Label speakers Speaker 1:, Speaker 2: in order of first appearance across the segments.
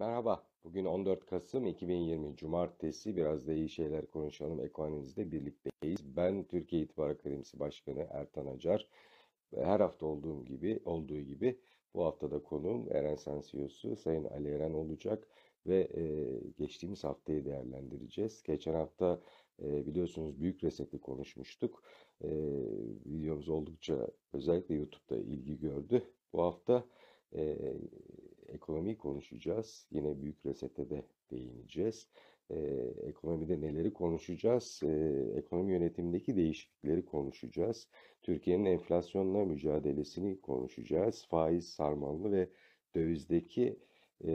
Speaker 1: Merhaba. Bugün 14 Kasım 2020 Cumartesi. Biraz da iyi şeyler konuşalım. Ekonomimizde birlikteyiz. Ben Türkiye İtibar Akademisi Başkanı Ertan Acar. Her hafta olduğum gibi, olduğu gibi bu haftada konuğum Eren Sen CEO'su Sayın Ali Eren olacak ve e, geçtiğimiz haftayı değerlendireceğiz. Geçen hafta e, biliyorsunuz büyük reseti konuşmuştuk. E, videomuz oldukça özellikle YouTube'da ilgi gördü. Bu hafta e, ekonomiyi konuşacağız. Yine büyük resete de değineceğiz. E, ekonomide neleri konuşacağız? E, ekonomi yönetimindeki değişiklikleri konuşacağız. Türkiye'nin enflasyonla mücadelesini konuşacağız. Faiz sarmalını ve dövizdeki e,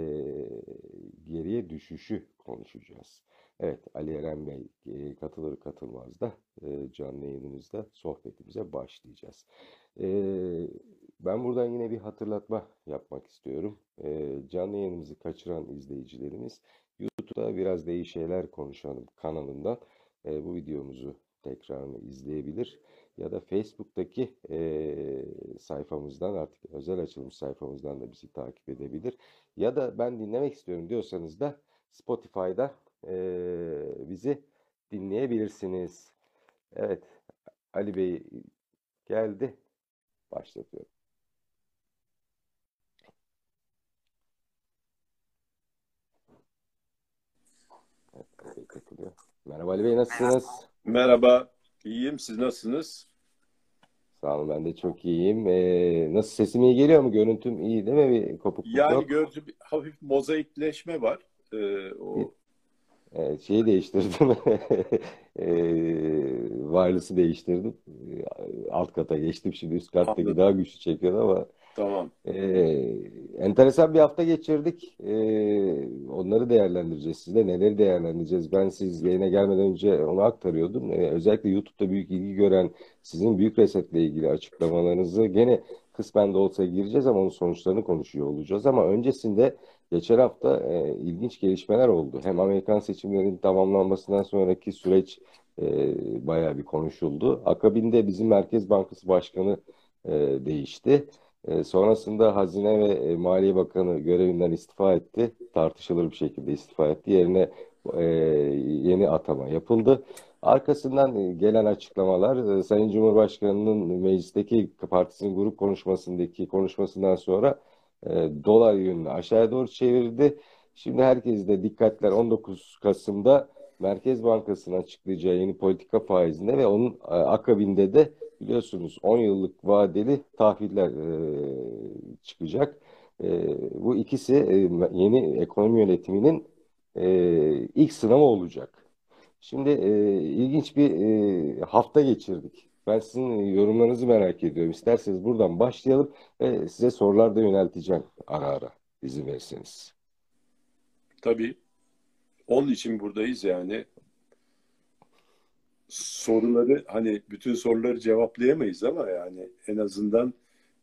Speaker 1: geriye düşüşü konuşacağız. Evet Ali Eren Bey e, katılır katılmaz da e, canlı yayınımızda sohbetimize başlayacağız. E, ben buradan yine bir hatırlatma yapmak istiyorum. E, canlı yayınımızı kaçıran izleyicilerimiz YouTube'da biraz değişik şeyler konuşalım kanalından e, bu videomuzu tekrarını izleyebilir. Ya da Facebook'taki e, sayfamızdan artık özel açılmış sayfamızdan da bizi takip edebilir. Ya da ben dinlemek istiyorum diyorsanız da Spotify'da e, bizi dinleyebilirsiniz. Evet Ali Bey geldi. Başlatıyorum. Katılıyor. Merhaba Ali Bey nasılsınız?
Speaker 2: Merhaba, iyiyim. Siz nasılsınız?
Speaker 1: Sağ olun ben de çok iyiyim. Ee, nasıl sesim iyi geliyor mu? Görüntüm iyi değil mi? Bir kopukluk
Speaker 2: Yani
Speaker 1: yok.
Speaker 2: gördüğüm bir hafif mozaikleşme var. Ee, o
Speaker 1: Evet, şeyi değiştirdim. Ee, wireless'ı değiştirdim. Ee, Alt kata geçtim. Şimdi üst kattaki
Speaker 2: anladım.
Speaker 1: daha güçlü çekiyor ama
Speaker 2: Tamam.
Speaker 1: ee, enteresan bir hafta geçirdik. Ee, onları değerlendireceğiz. Sizle neleri değerlendireceğiz? Ben siz yayına gelmeden önce onu aktarıyordum. Ee, özellikle YouTube'da büyük ilgi gören sizin büyük resetle ilgili açıklamalarınızı gene kısmen de olsa gireceğiz ama onun sonuçlarını konuşuyor olacağız. Ama öncesinde geçen hafta e, ilginç gelişmeler oldu. Hem Amerikan seçimlerinin tamamlanmasından sonraki süreç e, bayağı bir konuşuldu. Akabinde bizim Merkez Bankası Başkanı e, değişti. E, sonrasında Hazine ve e, Maliye Bakanı görevinden istifa etti. Tartışılır bir şekilde istifa etti. Yerine e, yeni atama yapıldı. Arkasından e, gelen açıklamalar Sayın Cumhurbaşkanı'nın meclisteki partisinin grup konuşmasındaki konuşmasından sonra e, dolar yönünü aşağıya doğru çevirdi. Şimdi herkes de dikkatler 19 Kasım'da Merkez Bankası'nın açıklayacağı yeni politika faizinde ve onun akabinde de biliyorsunuz 10 yıllık vadeli tahviller e, çıkacak. E, bu ikisi e, yeni ekonomi yönetiminin e, ilk sınavı olacak. Şimdi e, ilginç bir e, hafta geçirdik. Ben sizin yorumlarınızı merak ediyorum. İsterseniz buradan başlayalım ve size sorular da yönelteceğim ara ara izin verirseniz.
Speaker 2: Tabii. Onun için buradayız yani. Soruları hani bütün soruları cevaplayamayız ama yani en azından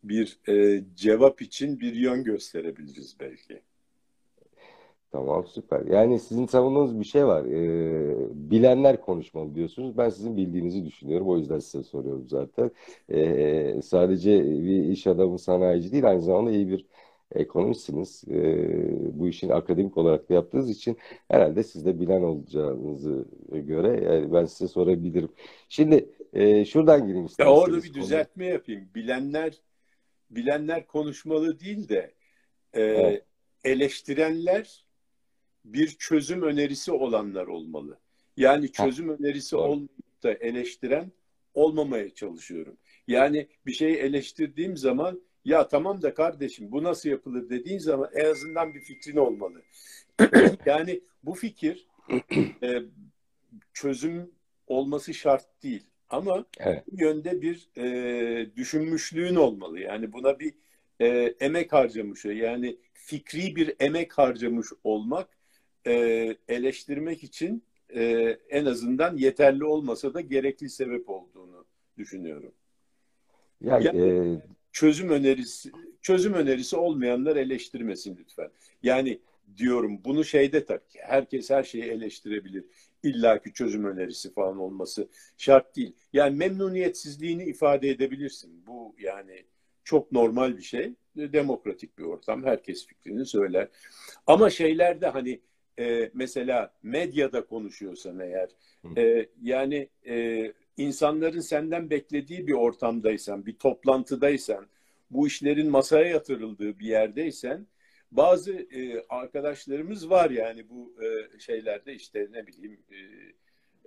Speaker 2: bir e, cevap için bir yön gösterebiliriz belki.
Speaker 1: Tamam süper. Yani sizin savunduğunuz bir şey var. Ee, bilenler konuşmalı diyorsunuz. Ben sizin bildiğinizi düşünüyorum. O yüzden size soruyorum zaten. Ee, sadece bir iş adamı sanayici değil, aynı zamanda iyi bir ekonomistsiniz. Ee, bu işin akademik olarak da yaptığınız için herhalde siz de bilen olacağınızı göre yani ben size sorabilirim. Şimdi e, şuradan gireyim
Speaker 2: Ya orada
Speaker 1: isterseniz
Speaker 2: bir
Speaker 1: konuya.
Speaker 2: düzeltme yapayım. Bilenler bilenler konuşmalı değil de e,
Speaker 1: Evet,
Speaker 2: eleştirenler bir çözüm önerisi olanlar olmalı. Yani çözüm önerisi
Speaker 1: doğru.
Speaker 2: olmayıp da eleştiren olmamaya çalışıyorum. Yani bir şeyi eleştirdiğim zaman ya tamam da kardeşim bu nasıl yapılır dediğin zaman en azından bir fikrin olmalı. Yani bu fikir e, çözüm olması şart değil. Ama
Speaker 1: evet,
Speaker 2: bu yönde bir e, düşünmüşlüğün olmalı. Yani buna bir e, emek harcamış, yani fikri bir emek harcamış olmak e, eleştirmek için e, en azından yeterli olmasa da gerekli sebep olduğunu düşünüyorum.
Speaker 1: Ya
Speaker 2: Yani
Speaker 1: e,
Speaker 2: çözüm önerisi çözüm önerisi olmayanlar eleştirmesin lütfen. Yani diyorum bunu şeyde tak herkes her şeyi eleştirebilir. İlla ki çözüm önerisi falan olması şart değil. Yani memnuniyetsizliğini ifade edebilirsin. Bu yani çok normal bir şey. demokratik bir ortam. Herkes fikrini söyler. Ama şeylerde hani e, mesela medyada konuşuyorsan eğer e, yani e, insanların senden beklediği bir ortamdaysan, bir toplantıdaysan, bu işlerin masaya yatırıldığı bir yerdeysen bazı e, arkadaşlarımız var yani bu e, şeylerde işte ne bileyim e,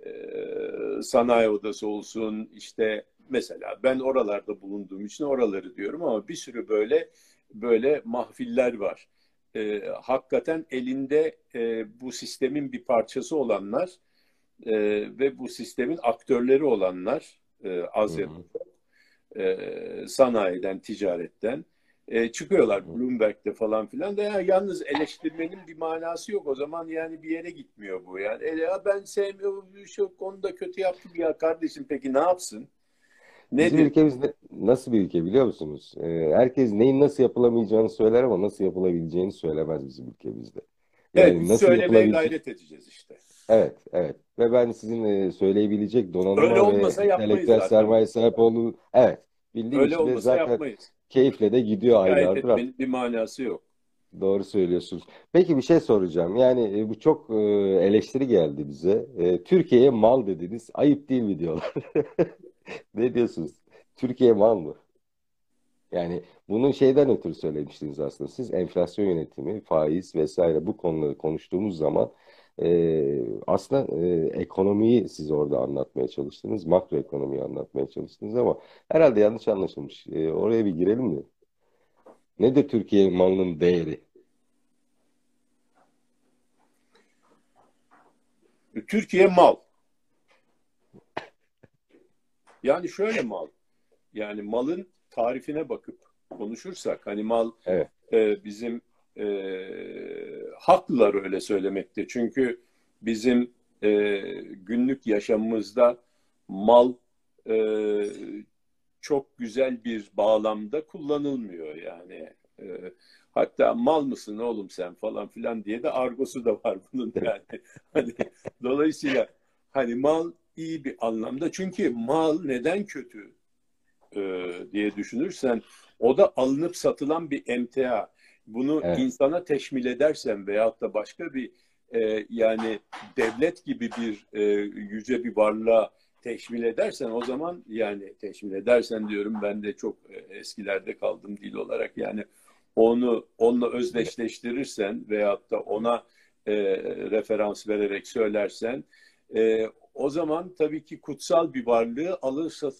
Speaker 2: e, sanayi odası olsun işte mesela ben oralarda bulunduğum için oraları diyorum ama bir sürü böyle böyle mahfiller var. E, hakikaten elinde e, bu sistemin bir parçası olanlar e, ve bu sistemin aktörleri olanlar e, az ya e, sanayiden, ticaretten e, çıkıyorlar Bloomberg'de falan filan da ya yalnız eleştirmenin bir manası yok. O zaman yani bir yere gitmiyor bu yani. E, ya ben sevmiyorum şu konuda kötü yaptım ya kardeşim peki ne yapsın?
Speaker 1: Nedir? Bizim ülkemiz nasıl bir ülke biliyor musunuz? Ee, herkes neyin nasıl yapılamayacağını söyler ama nasıl yapılabileceğini söylemez bizim ülkemizde.
Speaker 2: Yani evet, nasıl söylemeye gayret edeceğiz işte.
Speaker 1: Evet, evet. Ve ben sizin e, söyleyebilecek donanıma ve entelektüel sermaye sahip olduğu... Evet, bildiğim Öyle olmasa zaten yapmayız. keyifle de gidiyor aylardır.
Speaker 2: Gayret bir manası yok.
Speaker 1: Doğru söylüyorsunuz. Peki bir şey soracağım. Yani e, bu çok e, eleştiri geldi bize. Türkiye'ye mal dediniz. Ayıp değil mi diyorlar. Ne diyorsunuz? Türkiye mal mı? Yani bunun şeyden ötürü söylemiştiniz aslında. Siz enflasyon yönetimi, faiz vesaire bu konuları konuştuğumuz zaman e, aslında e, ekonomiyi siz orada anlatmaya çalıştınız. Makro ekonomiyi anlatmaya çalıştınız ama herhalde yanlış anlaşılmış. E, oraya bir girelim mi? Nedir Türkiye malının değeri?
Speaker 2: Türkiye mal. Yani şöyle mal. Yani malın tarifine bakıp konuşursak hani mal evet. e, bizim e, haklılar öyle söylemekte. Çünkü bizim e, günlük yaşamımızda mal e, çok güzel bir bağlamda kullanılmıyor yani. E, hatta mal mısın oğlum sen falan filan diye de argosu da var bunun yani. hani dolayısıyla hani mal iyi bir anlamda. Çünkü mal neden kötü e, diye düşünürsen o da alınıp satılan bir emtia. Bunu evet. insana teşmil edersen veyahut da başka bir e, yani devlet gibi bir e, yüce bir varlığa teşmil edersen o zaman yani teşmil edersen diyorum ben de çok e, eskilerde kaldım dil olarak yani onu onunla özdeşleştirirsen veyahut da ona e, referans vererek söylersen e, o zaman tabii ki kutsal bir varlığı alır, sat,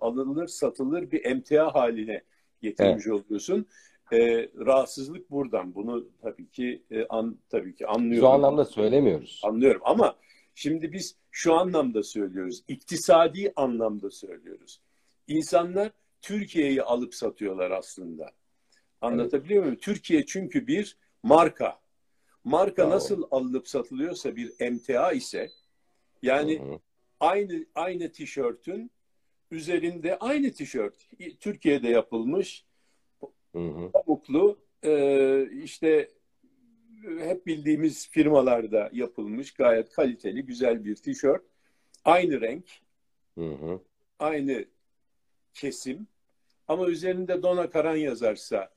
Speaker 2: alınır satılır bir emtia haline getirmiş evet. oluyorsun. E, rahatsızlık buradan. Bunu tabii ki e, an, tabii ki anlıyorum.
Speaker 1: Şu anlamda söylemiyoruz.
Speaker 2: Anlıyorum ama şimdi biz şu anlamda söylüyoruz. İktisadi anlamda söylüyoruz. İnsanlar Türkiye'yi alıp satıyorlar aslında. Anlatabiliyor evet. muyum? Türkiye çünkü bir marka. Marka Bravo. nasıl alınıp satılıyorsa bir emtia ise yani hı hı. aynı aynı tişörtün üzerinde aynı tişört Türkiye'de yapılmış pamuklu e, işte hep bildiğimiz firmalarda yapılmış gayet kaliteli güzel bir tişört. Aynı renk. Hı hı. aynı kesim. Ama üzerinde Dona Karan yazarsa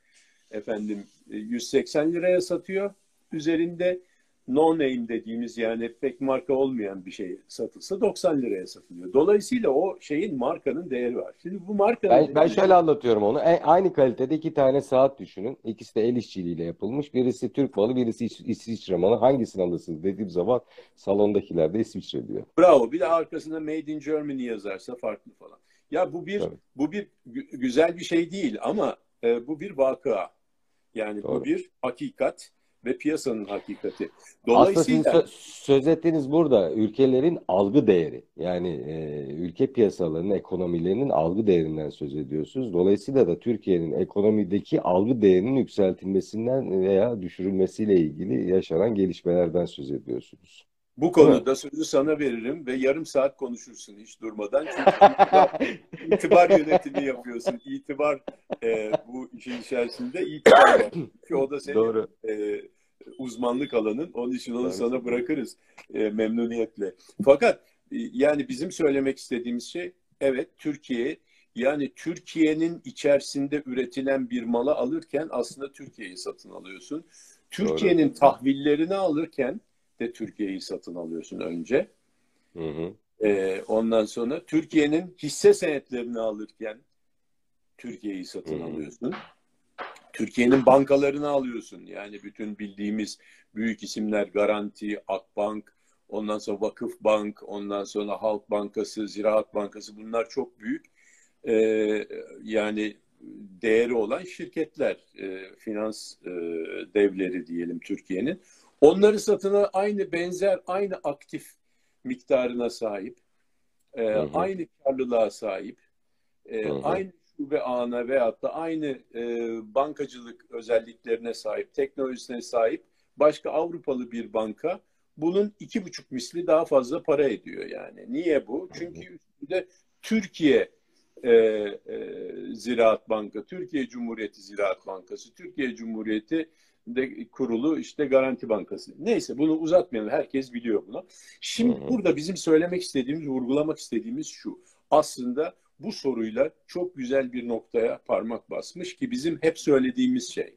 Speaker 2: efendim 180 e, liraya satıyor. Üzerinde no name dediğimiz yani pek marka olmayan bir şey satılsa 90 liraya satılıyor. Dolayısıyla o şeyin markanın değeri var. Şimdi bu markanın
Speaker 1: Ben, ben şöyle anlatıyorum onu. E, aynı kalitede iki tane saat düşünün. İkisi de el işçiliğiyle yapılmış. Birisi Türk malı, birisi İs- İsviçre malı. Hangisini alırsınız dediğim zaman salondakiler de İsviçre diyor.
Speaker 2: Bravo. Bir de arkasında Made in Germany yazarsa farklı falan. Ya bu bir Tabii. bu bir güzel bir şey değil ama e, bu bir vakıa. Yani Doğru. bu bir hakikat ve piyasanın hakikati.
Speaker 1: Dolayısıyla Aslında söz ettiğiniz burada ülkelerin algı değeri. Yani e, ülke piyasalarının, ekonomilerinin algı değerinden söz ediyorsunuz. Dolayısıyla da Türkiye'nin ekonomideki algı değerinin yükseltilmesinden veya düşürülmesiyle ilgili yaşanan gelişmelerden söz ediyorsunuz.
Speaker 2: Bu konuda sözü sana veririm ve yarım saat konuşursun hiç durmadan. Çünkü itibar, itibar yönetimi yapıyorsun. İtibar e, bu işin içerisinde itibar var. Çünkü o da senin Doğru. E, uzmanlık alanın. Onun için onu sana bırakırız e, memnuniyetle. Fakat e, yani bizim söylemek istediğimiz şey evet Türkiye Yani Türkiye'nin içerisinde üretilen bir malı alırken aslında Türkiye'yi satın alıyorsun. Türkiye'nin tahvillerini alırken de Türkiye'yi satın alıyorsun önce.
Speaker 1: Hı hı.
Speaker 2: Ee, ondan sonra Türkiye'nin hisse senetlerini alırken Türkiye'yi satın
Speaker 1: Hı hı.
Speaker 2: alıyorsun. Türkiye'nin bankalarını alıyorsun. Yani bütün bildiğimiz büyük isimler Garanti, Akbank, ondan sonra Vakıf Bank, ondan sonra Halk Bankası, Ziraat Bankası bunlar çok büyük e, yani değeri olan şirketler, e, finans e, devleri diyelim Türkiye'nin. Onları satına aynı benzer, aynı aktif miktarına sahip, e,
Speaker 1: Hı hı.
Speaker 2: aynı karlılığa sahip, e,
Speaker 1: Hı hı.
Speaker 2: aynı şube ağına veyahut da aynı e, bankacılık özelliklerine sahip, teknolojisine sahip başka Avrupalı bir banka bunun iki buçuk misli daha fazla para ediyor yani. Niye bu? Çünkü üstünde Türkiye e, e, Ziraat Banka, Türkiye Cumhuriyeti Ziraat Bankası, Türkiye Cumhuriyeti de kurulu işte Garanti Bankası. Neyse bunu uzatmayalım. Herkes biliyor bunu. Şimdi
Speaker 1: Hı hı.
Speaker 2: burada bizim söylemek istediğimiz, vurgulamak istediğimiz şu. Aslında bu soruyla çok güzel bir noktaya parmak basmış ki bizim hep söylediğimiz şey.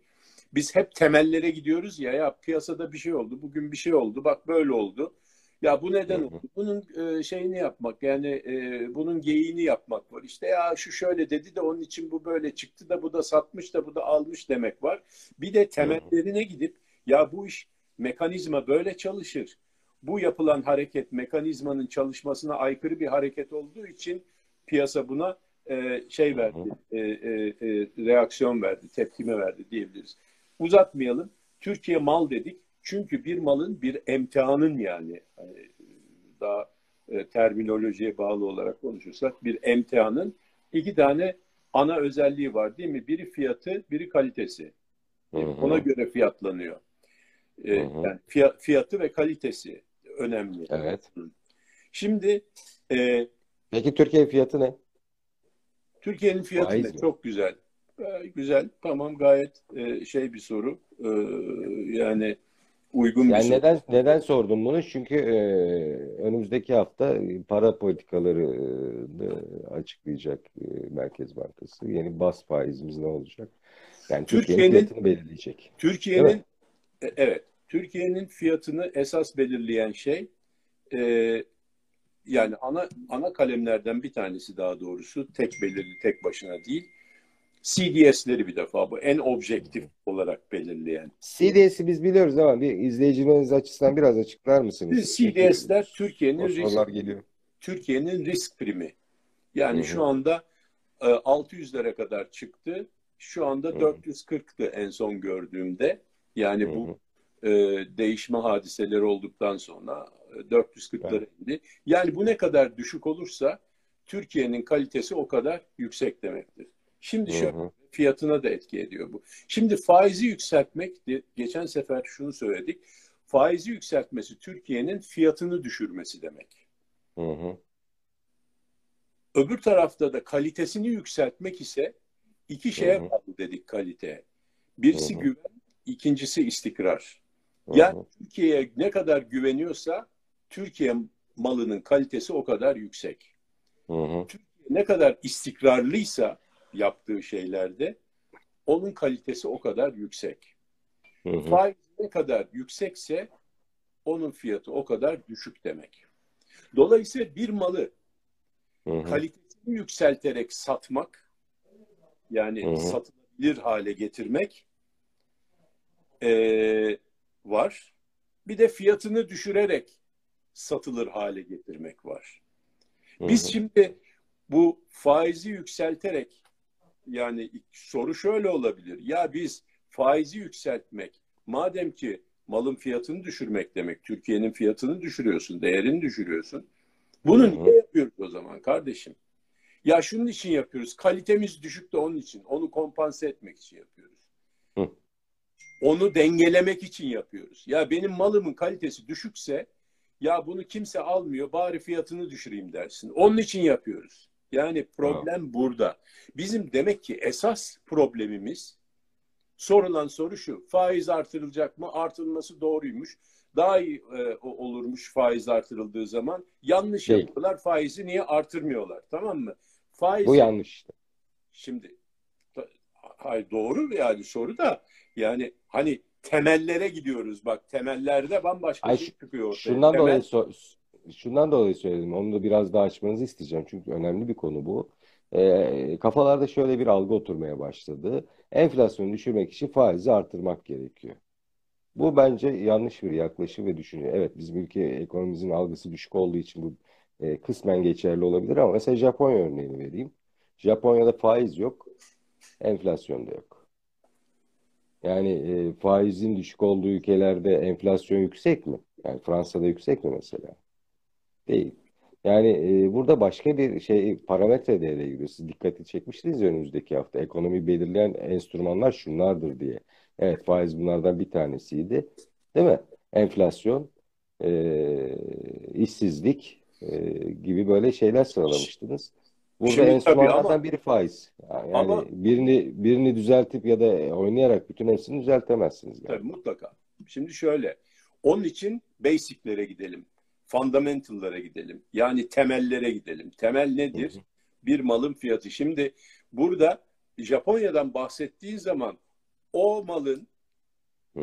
Speaker 2: Biz hep temellere gidiyoruz ya ya piyasada bir şey oldu, bugün bir şey oldu, bak böyle oldu. Ya bu neden oldu? Bunun e, şeyini yapmak yani e, bunun geyiğini yapmak var. İşte ya şu şöyle dedi de onun için bu böyle çıktı da bu da satmış da bu da almış demek var. Bir de temellerine gidip ya bu iş mekanizma böyle çalışır. Bu yapılan hareket mekanizmanın çalışmasına aykırı bir hareket olduğu için piyasa buna e, şey verdi, e, e, e, reaksiyon verdi, tepkime verdi diyebiliriz. Uzatmayalım. Türkiye mal dedik. Çünkü bir malın bir emtianın yani hani daha e, terminolojiye bağlı olarak konuşursak bir emtianın iki tane ana özelliği var değil mi? Biri fiyatı, biri kalitesi.
Speaker 1: Hı hı.
Speaker 2: Ona göre fiyatlanıyor. E,
Speaker 1: Hı hı.
Speaker 2: yani fiya- fiyatı ve kalitesi önemli.
Speaker 1: Evet.
Speaker 2: Şimdi e,
Speaker 1: Peki Türkiye fiyatı ne?
Speaker 2: Türkiye'nin fiyatı
Speaker 1: Faiz
Speaker 2: ne?
Speaker 1: mi?
Speaker 2: Çok güzel. Ee, güzel. Tamam gayet e, şey bir soru. Yani uygun bir
Speaker 1: Yani
Speaker 2: soru.
Speaker 1: neden neden sordum bunu? Çünkü e, önümüzdeki hafta para politikaları e, açıklayacak e, Merkez Bankası. Yeni bas faizimiz ne olacak? Yani Türkiye'nin
Speaker 2: Türkiye'nin-
Speaker 1: fiyatını belirleyecek.
Speaker 2: Türkiye'nin
Speaker 1: Evet.
Speaker 2: e, evet. Türkiye'nin fiyatını esas belirleyen şey e, yani ana ana kalemlerden bir tanesi daha doğrusu tek belirli tek başına değil. CDS'leri bir defa bu en objektif olarak belirleyen.
Speaker 1: CDS'i biz biliyoruz ama bir izleyicileriniz açısından biraz açıklar mısınız?
Speaker 2: CDS'ler Türkiye'nin risk
Speaker 1: geliyor.
Speaker 2: Türkiye'nin risk primi. Yani
Speaker 1: Hı hı.
Speaker 2: şu anda e, 600'lere kadar çıktı. Şu anda
Speaker 1: Hı hı.
Speaker 2: 440'tı en son gördüğümde. Yani bu e, değişme hadiseleri olduktan sonra e, 440'lara indi. Yani bu ne kadar düşük olursa Türkiye'nin kalitesi o kadar yüksek demektir. Şimdi şöyle fiyatına da etki ediyor bu. Şimdi faizi yükseltmek, geçen sefer şunu söyledik. Faizi yükseltmesi Türkiye'nin fiyatını düşürmesi demek.
Speaker 1: Hı hı.
Speaker 2: Öbür tarafta da kalitesini yükseltmek ise iki şeye bağlı dedik kalite. Birisi
Speaker 1: Hı hı.
Speaker 2: güven, ikincisi istikrar. Yani. Türkiye'ye ne kadar güveniyorsa Türkiye malının kalitesi o kadar yüksek.
Speaker 1: Hı hı.
Speaker 2: Türkiye ne kadar istikrarlıysa yaptığı şeylerde onun kalitesi o kadar yüksek.
Speaker 1: Hı hı.
Speaker 2: Faiz ne kadar yüksekse onun fiyatı o kadar düşük demek. Dolayısıyla bir malı
Speaker 1: Hı hı.
Speaker 2: kalitesini yükselterek satmak yani
Speaker 1: Hı hı.
Speaker 2: satılabilir hale getirmek eee, var. Bir de fiyatını düşürerek satılır hale getirmek var.
Speaker 1: Hı
Speaker 2: Biz
Speaker 1: hı.
Speaker 2: şimdi bu faizi yükselterek yani soru şöyle olabilir. Ya biz faizi yükseltmek madem ki malın fiyatını düşürmek demek. Türkiye'nin fiyatını düşürüyorsun, değerini düşürüyorsun. Bunu
Speaker 1: Hı hı.
Speaker 2: niye yapıyoruz o zaman kardeşim? Ya şunun için yapıyoruz. Kalitemiz düşük de onun için. Onu kompanse etmek için yapıyoruz.
Speaker 1: Hı.
Speaker 2: Onu dengelemek için yapıyoruz. Ya benim malımın kalitesi düşükse ya bunu kimse almıyor bari fiyatını düşüreyim dersin. Onun için yapıyoruz. Yani problem burada. Bizim demek ki esas problemimiz sorulan soru şu. Faiz artırılacak mı? Artırılması doğruymuş. Daha iyi e, olurmuş faiz artırıldığı zaman. Yanlış
Speaker 1: Değil.
Speaker 2: yapıyorlar. Faizi niye artırmıyorlar? Tamam mı? faiz
Speaker 1: Bu yanlış işte.
Speaker 2: Şimdi hayır doğru yani soru da yani hani temellere gidiyoruz bak temellerde bambaşka
Speaker 1: Ay,
Speaker 2: şey çıkıyor ortaya.
Speaker 1: Şundan
Speaker 2: Temel-
Speaker 1: dolayı so- şundan dolayı söyledim. Onu da biraz daha açmanızı isteyeceğim. Çünkü önemli bir konu bu. Ee, kafalarda şöyle bir algı oturmaya başladı. Enflasyonu düşürmek için faizi artırmak gerekiyor. Bu bence yanlış bir yaklaşım ve düşünce. Evet bizim ülke ekonomimizin algısı düşük olduğu için bu e, kısmen geçerli olabilir ama mesela Japonya örneğini vereyim. Japonya'da faiz yok, enflasyon da yok. Yani e, faizin düşük olduğu ülkelerde enflasyon yüksek mi? Yani Fransa'da yüksek mi mesela? Değil. Yani e, burada başka bir şey parametre devreye giriyor. Siz dikkati çekmiştiniz ya önümüzdeki hafta. Ekonomi belirleyen enstrümanlar şunlardır diye. Evet faiz bunlardan bir tanesiydi. Değil mi? Enflasyon, e, işsizlik e, gibi böyle şeyler sıralamıştınız. Burada
Speaker 2: Şimdi
Speaker 1: enstrümanlardan
Speaker 2: ama-
Speaker 1: biri faiz. Yani
Speaker 2: Ama-
Speaker 1: birini birini düzeltip ya da oynayarak bütün hepsini düzeltemezsiniz. Yani.
Speaker 2: Tabii mutlaka. Şimdi şöyle. Onun için basic'lere gidelim. Fundamental'lara gidelim. Yani temellere gidelim. Temel nedir?
Speaker 1: Hı hı.
Speaker 2: Bir malın fiyatı. Şimdi burada Japonya'dan bahsettiğin zaman o malın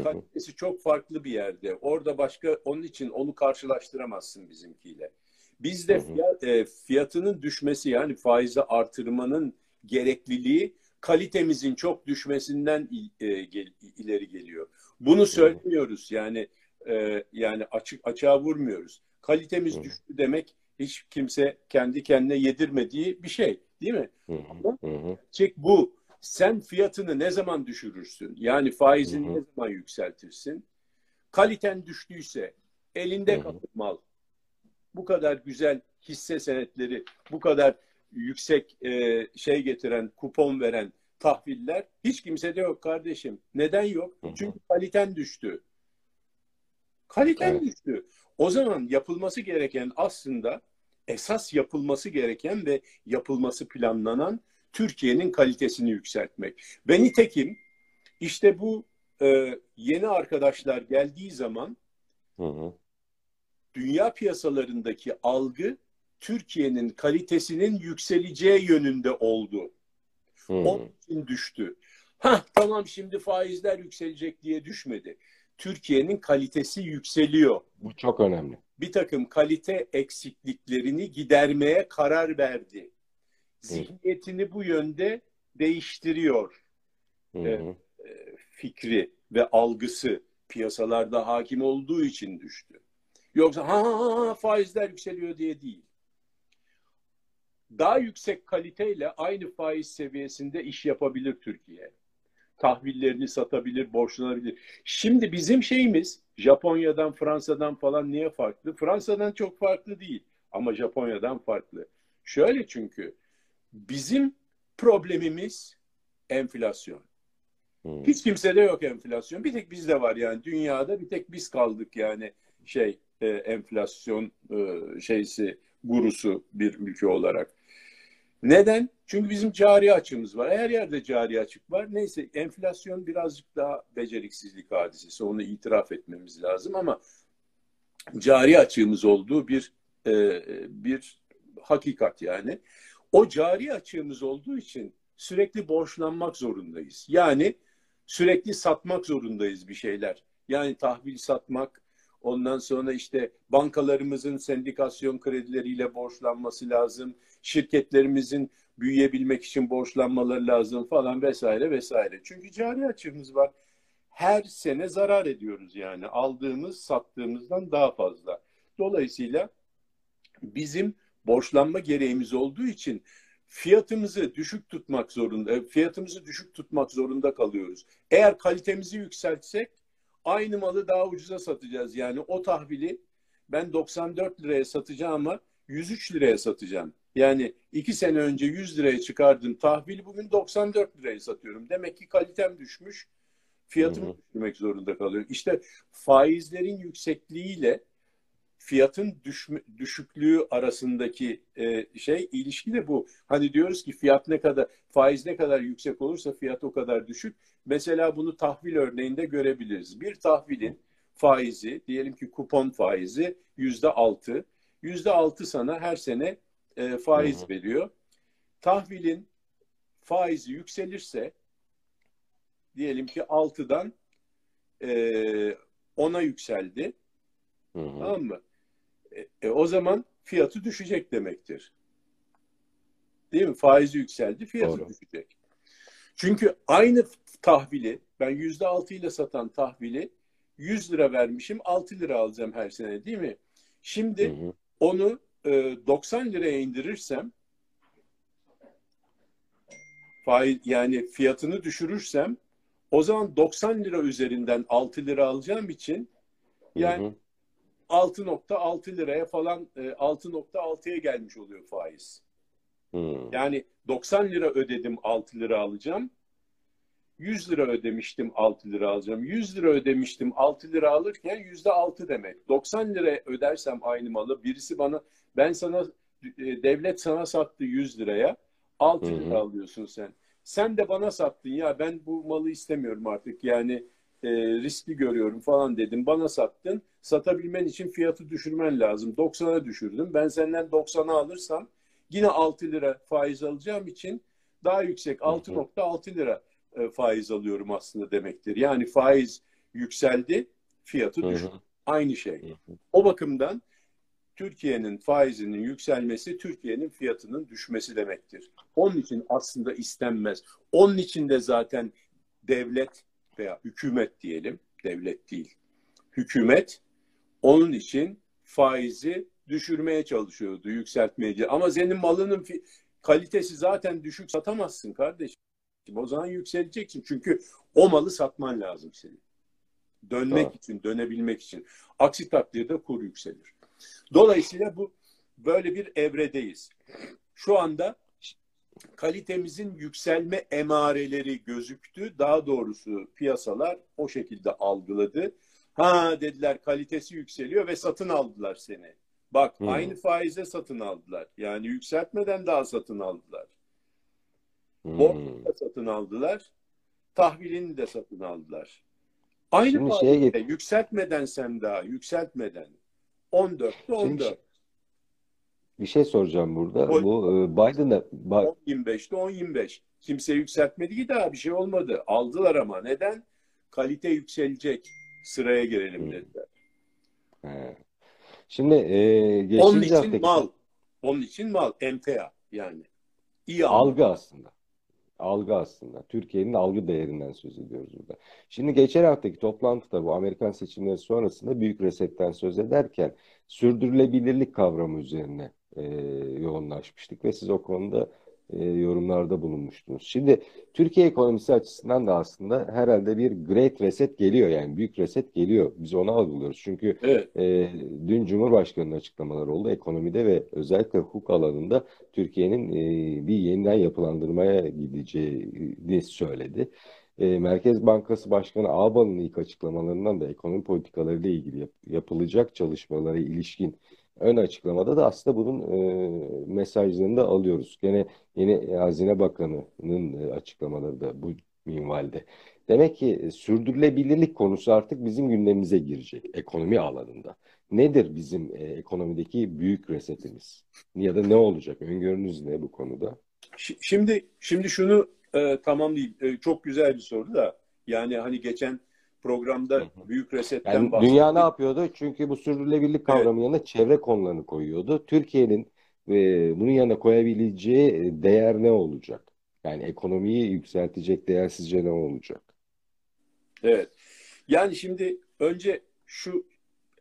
Speaker 2: kalitesi çok farklı bir yerde. Orada başka onun için onu karşılaştıramazsın bizimkiyle. Bizde fiyat, e, fiyatının düşmesi yani faizi artırmanın gerekliliği kalitemizin çok düşmesinden e, gel- ileri geliyor. Bunu söylemiyoruz yani e, yani açık açığa vurmuyoruz. Kalitemiz
Speaker 1: Hı
Speaker 2: düştü demek hiç kimse kendi kendine yedirmediği bir şey, değil mi?
Speaker 1: Hı hı. Hı hı.
Speaker 2: Çek bu. Sen fiyatını ne zaman düşürürsün? Yani faizini
Speaker 1: Hı
Speaker 2: ne zaman yükseltirsin? Kaliten düştüyse elinde kalan mal bu kadar güzel hisse senetleri, bu kadar yüksek e, şey getiren, kupon veren tahviller hiç kimsede yok kardeşim. Neden yok? Çünkü kaliten düştü. Kaliten
Speaker 1: Evet.
Speaker 2: düştü. O zaman yapılması gereken aslında esas yapılması gereken ve yapılması planlanan Türkiye'nin kalitesini yükseltmek. Ve nitekim işte bu e, yeni arkadaşlar geldiği zaman
Speaker 1: Hı hı.
Speaker 2: dünya piyasalarındaki algı Türkiye'nin kalitesinin yükseleceği yönünde oldu.
Speaker 1: Hı
Speaker 2: Onun için düştü. Ha tamam şimdi faizler yükselecek diye düşmedi. Türkiye'nin kalitesi yükseliyor.
Speaker 1: Bu çok önemli.
Speaker 2: Bir takım kalite eksikliklerini gidermeye karar verdi. Zihniyetini bu yönde değiştiriyor.
Speaker 1: Hı
Speaker 2: Evet.
Speaker 1: hı.
Speaker 2: E, fikri ve algısı piyasalarda hakim olduğu için düştü. Yoksa ha, ha, ha, faizler yükseliyor diye değil. Daha yüksek kaliteyle aynı faiz seviyesinde iş yapabilir Türkiye. Tahvillerini satabilir, borçlanabilir. Şimdi bizim şeyimiz Japonya'dan, Fransa'dan falan niye farklı? Fransa'dan çok farklı değil ama Japonya'dan farklı. Şöyle çünkü bizim problemimiz enflasyon.
Speaker 1: Hı.
Speaker 2: Hiç kimsede yok enflasyon. Bir tek bizde var yani dünyada bir tek biz kaldık yani şey e, enflasyon e, şeysi gurusu bir ülke olarak. Neden? Çünkü bizim cari açığımız var. Her yerde cari açık var. Neyse enflasyon birazcık daha beceriksizlik hadisesi. Onu itiraf etmemiz lazım ama cari açığımız olduğu bir e, bir hakikat yani. O cari açığımız olduğu için sürekli borçlanmak zorundayız. Yani sürekli satmak zorundayız bir şeyler. Yani tahvil satmak, ondan sonra işte bankalarımızın sendikasyon kredileriyle borçlanması lazım. Şirketlerimizin büyüyebilmek için borçlanmaları lazım falan vesaire vesaire. Çünkü cari açığımız var. Her sene zarar ediyoruz yani aldığımız sattığımızdan daha fazla. Dolayısıyla bizim borçlanma gereğimiz olduğu için fiyatımızı düşük tutmak zorunda, fiyatımızı düşük tutmak zorunda kalıyoruz. Eğer kalitemizi yükseltsek aynı malı daha ucuza satacağız. Yani o tahvili ben 94 liraya satacağım ama 103 liraya satacağım. Yani iki sene önce 100 liraya çıkardığım tahvili bugün 94 liraya satıyorum. Demek ki kalitem düşmüş. Fiyatımı
Speaker 1: Hı hı.
Speaker 2: düşürmek zorunda kalıyorum. İşte faizlerin yüksekliğiyle fiyatın düşme, düşüklüğü arasındaki e, şey ilişki de bu. Hani diyoruz ki fiyat ne kadar faiz ne kadar yüksek olursa fiyat o kadar düşük. Mesela bunu tahvil örneğinde görebiliriz. Bir tahvilin faizi diyelim ki kupon faizi yüzde altı. Yüzde altı sana her sene e, faiz
Speaker 1: Hı hı.
Speaker 2: veriyor. tahvilin faizi yükselirse diyelim ki 6'dan e, 10'a yükseldi.
Speaker 1: Hı hı.
Speaker 2: Tamam mı? E, e, o zaman fiyatı düşecek demektir. Değil mi? Faizi yükseldi, fiyatı
Speaker 1: Doğru.
Speaker 2: düşecek. Çünkü aynı tahvili ben yüzde altı ile satan tahvili 100 lira vermişim 6 lira alacağım her sene değil mi? Şimdi
Speaker 1: Hı hı.
Speaker 2: onu e, 90 liraya indirirsem faiz yani fiyatını düşürürsem o zaman 90 lira üzerinden 6 lira alacağım için yani
Speaker 1: Hı hı.
Speaker 2: 6.6 liraya falan e, 6.6'ya gelmiş oluyor faiz.
Speaker 1: Hı.
Speaker 2: Yani 90 lira ödedim 6 lira alacağım. 100 lira ödemiştim 6 lira alacağım. 100 lira ödemiştim 6 lira alırken yüzde 6 demek. 90 lira ödersem aynı malı birisi bana ben sana e, devlet sana sattı 100 liraya 6
Speaker 1: Hı hı.
Speaker 2: lira alıyorsun sen. Sen de bana sattın ya ben bu malı istemiyorum artık yani e, riskli görüyorum falan dedim. Bana sattın. Satabilmen için fiyatı düşürmen lazım. 90'a düşürdüm. Ben senden 90'a alırsam yine 6 lira faiz alacağım için daha yüksek
Speaker 1: Hı hı.
Speaker 2: 6.6 lira e, faiz alıyorum aslında demektir. Yani faiz yükseldi, fiyatı düştü. Aynı şey.
Speaker 1: Hı hı.
Speaker 2: O bakımdan Türkiye'nin faizinin yükselmesi Türkiye'nin fiyatının düşmesi demektir. Onun için aslında istenmez. Onun için de zaten devlet veya hükümet diyelim, devlet değil. Hükümet onun için faizi düşürmeye çalışıyordu, yükseltmeye. Ama senin malının kalitesi zaten düşük satamazsın kardeşim. O zaman yükseleceksin. Çünkü o malı satman lazım senin. Dönmek
Speaker 1: Doğru.
Speaker 2: için, dönebilmek için. Aksi takdirde kur yükselir. Dolayısıyla bu böyle bir evredeyiz. Şu anda kalitemizin yükselme emareleri gözüktü. Daha doğrusu piyasalar o şekilde algıladı. Ha dediler kalitesi yükseliyor ve satın aldılar seni. Bak
Speaker 1: Hmm.
Speaker 2: aynı faize satın aldılar. Yani yükseltmeden daha satın aldılar.
Speaker 1: Hı.
Speaker 2: Borçlu da satın aldılar. Tahvilini de satın aldılar. Aynı
Speaker 1: Şimdi
Speaker 2: faizle
Speaker 1: şeye
Speaker 2: yükseltmeden sen daha yükseltmeden 14'te 14.
Speaker 1: Şimdi bir şey soracağım burada.
Speaker 2: Oy.
Speaker 1: Bu Biden'a Ba-
Speaker 2: 10-25'te 10-25. Kimse yükseltmedi ki daha bir şey olmadı. Aldılar ama. Neden? Kalite yükselecek. Sıraya girelim
Speaker 1: Hmm.
Speaker 2: dediler.
Speaker 1: He. Şimdi e,
Speaker 2: Onun
Speaker 1: geçtiğimiz
Speaker 2: için
Speaker 1: haftaki
Speaker 2: mal. Onun için mal. MTA yani. İyi alma.
Speaker 1: algı aslında. Algı aslında. Türkiye'nin algı değerinden söz ediyoruz burada. Şimdi geçen haftaki toplantıda bu Amerikan seçimleri sonrasında büyük resetten söz ederken sürdürülebilirlik kavramı üzerine e, yoğunlaşmıştık ve siz o konuda e, yorumlarda bulunmuştunuz. Şimdi Türkiye ekonomisi açısından da aslında herhalde bir Great Reset geliyor yani büyük reset geliyor. Biz onu algılıyoruz. Çünkü
Speaker 2: Evet.
Speaker 1: e, dün Cumhurbaşkanı'nın açıklamaları oldu. Ekonomide ve özellikle hukuk alanında Türkiye'nin e, bir yeniden yapılandırmaya gideceğini söyledi. E, Merkez Bankası Başkanı Ağbal'ın ilk açıklamalarından da ekonomi politikalarıyla ilgili yap- yapılacak çalışmalara ilişkin ön açıklamada da aslında bunun e, mesajlarını da alıyoruz. Gene yeni Hazine Bakanı'nın e, açıklamaları da bu minvalde. Demek ki e, sürdürülebilirlik konusu artık bizim gündemimize girecek ekonomi alanında. Nedir bizim e, ekonomideki büyük resetimiz? Ya da ne olacak? Öngörünüz ne bu konuda?
Speaker 2: Şi- Şimdi şimdi şunu e, tamamlayayım. E, çok güzel bir soru da. Yani hani geçen programda büyük resetten
Speaker 1: Yani
Speaker 2: bahsettik.
Speaker 1: dünya ne yapıyordu? Çünkü bu sürdürülebilirlik kavramı yanına çevre konularını koyuyordu. Türkiye'nin e, bunun yanına koyabileceği e, değer ne olacak? Yani ekonomiyi yükseltecek değer sizce ne olacak?
Speaker 2: Evet. Yani şimdi önce şu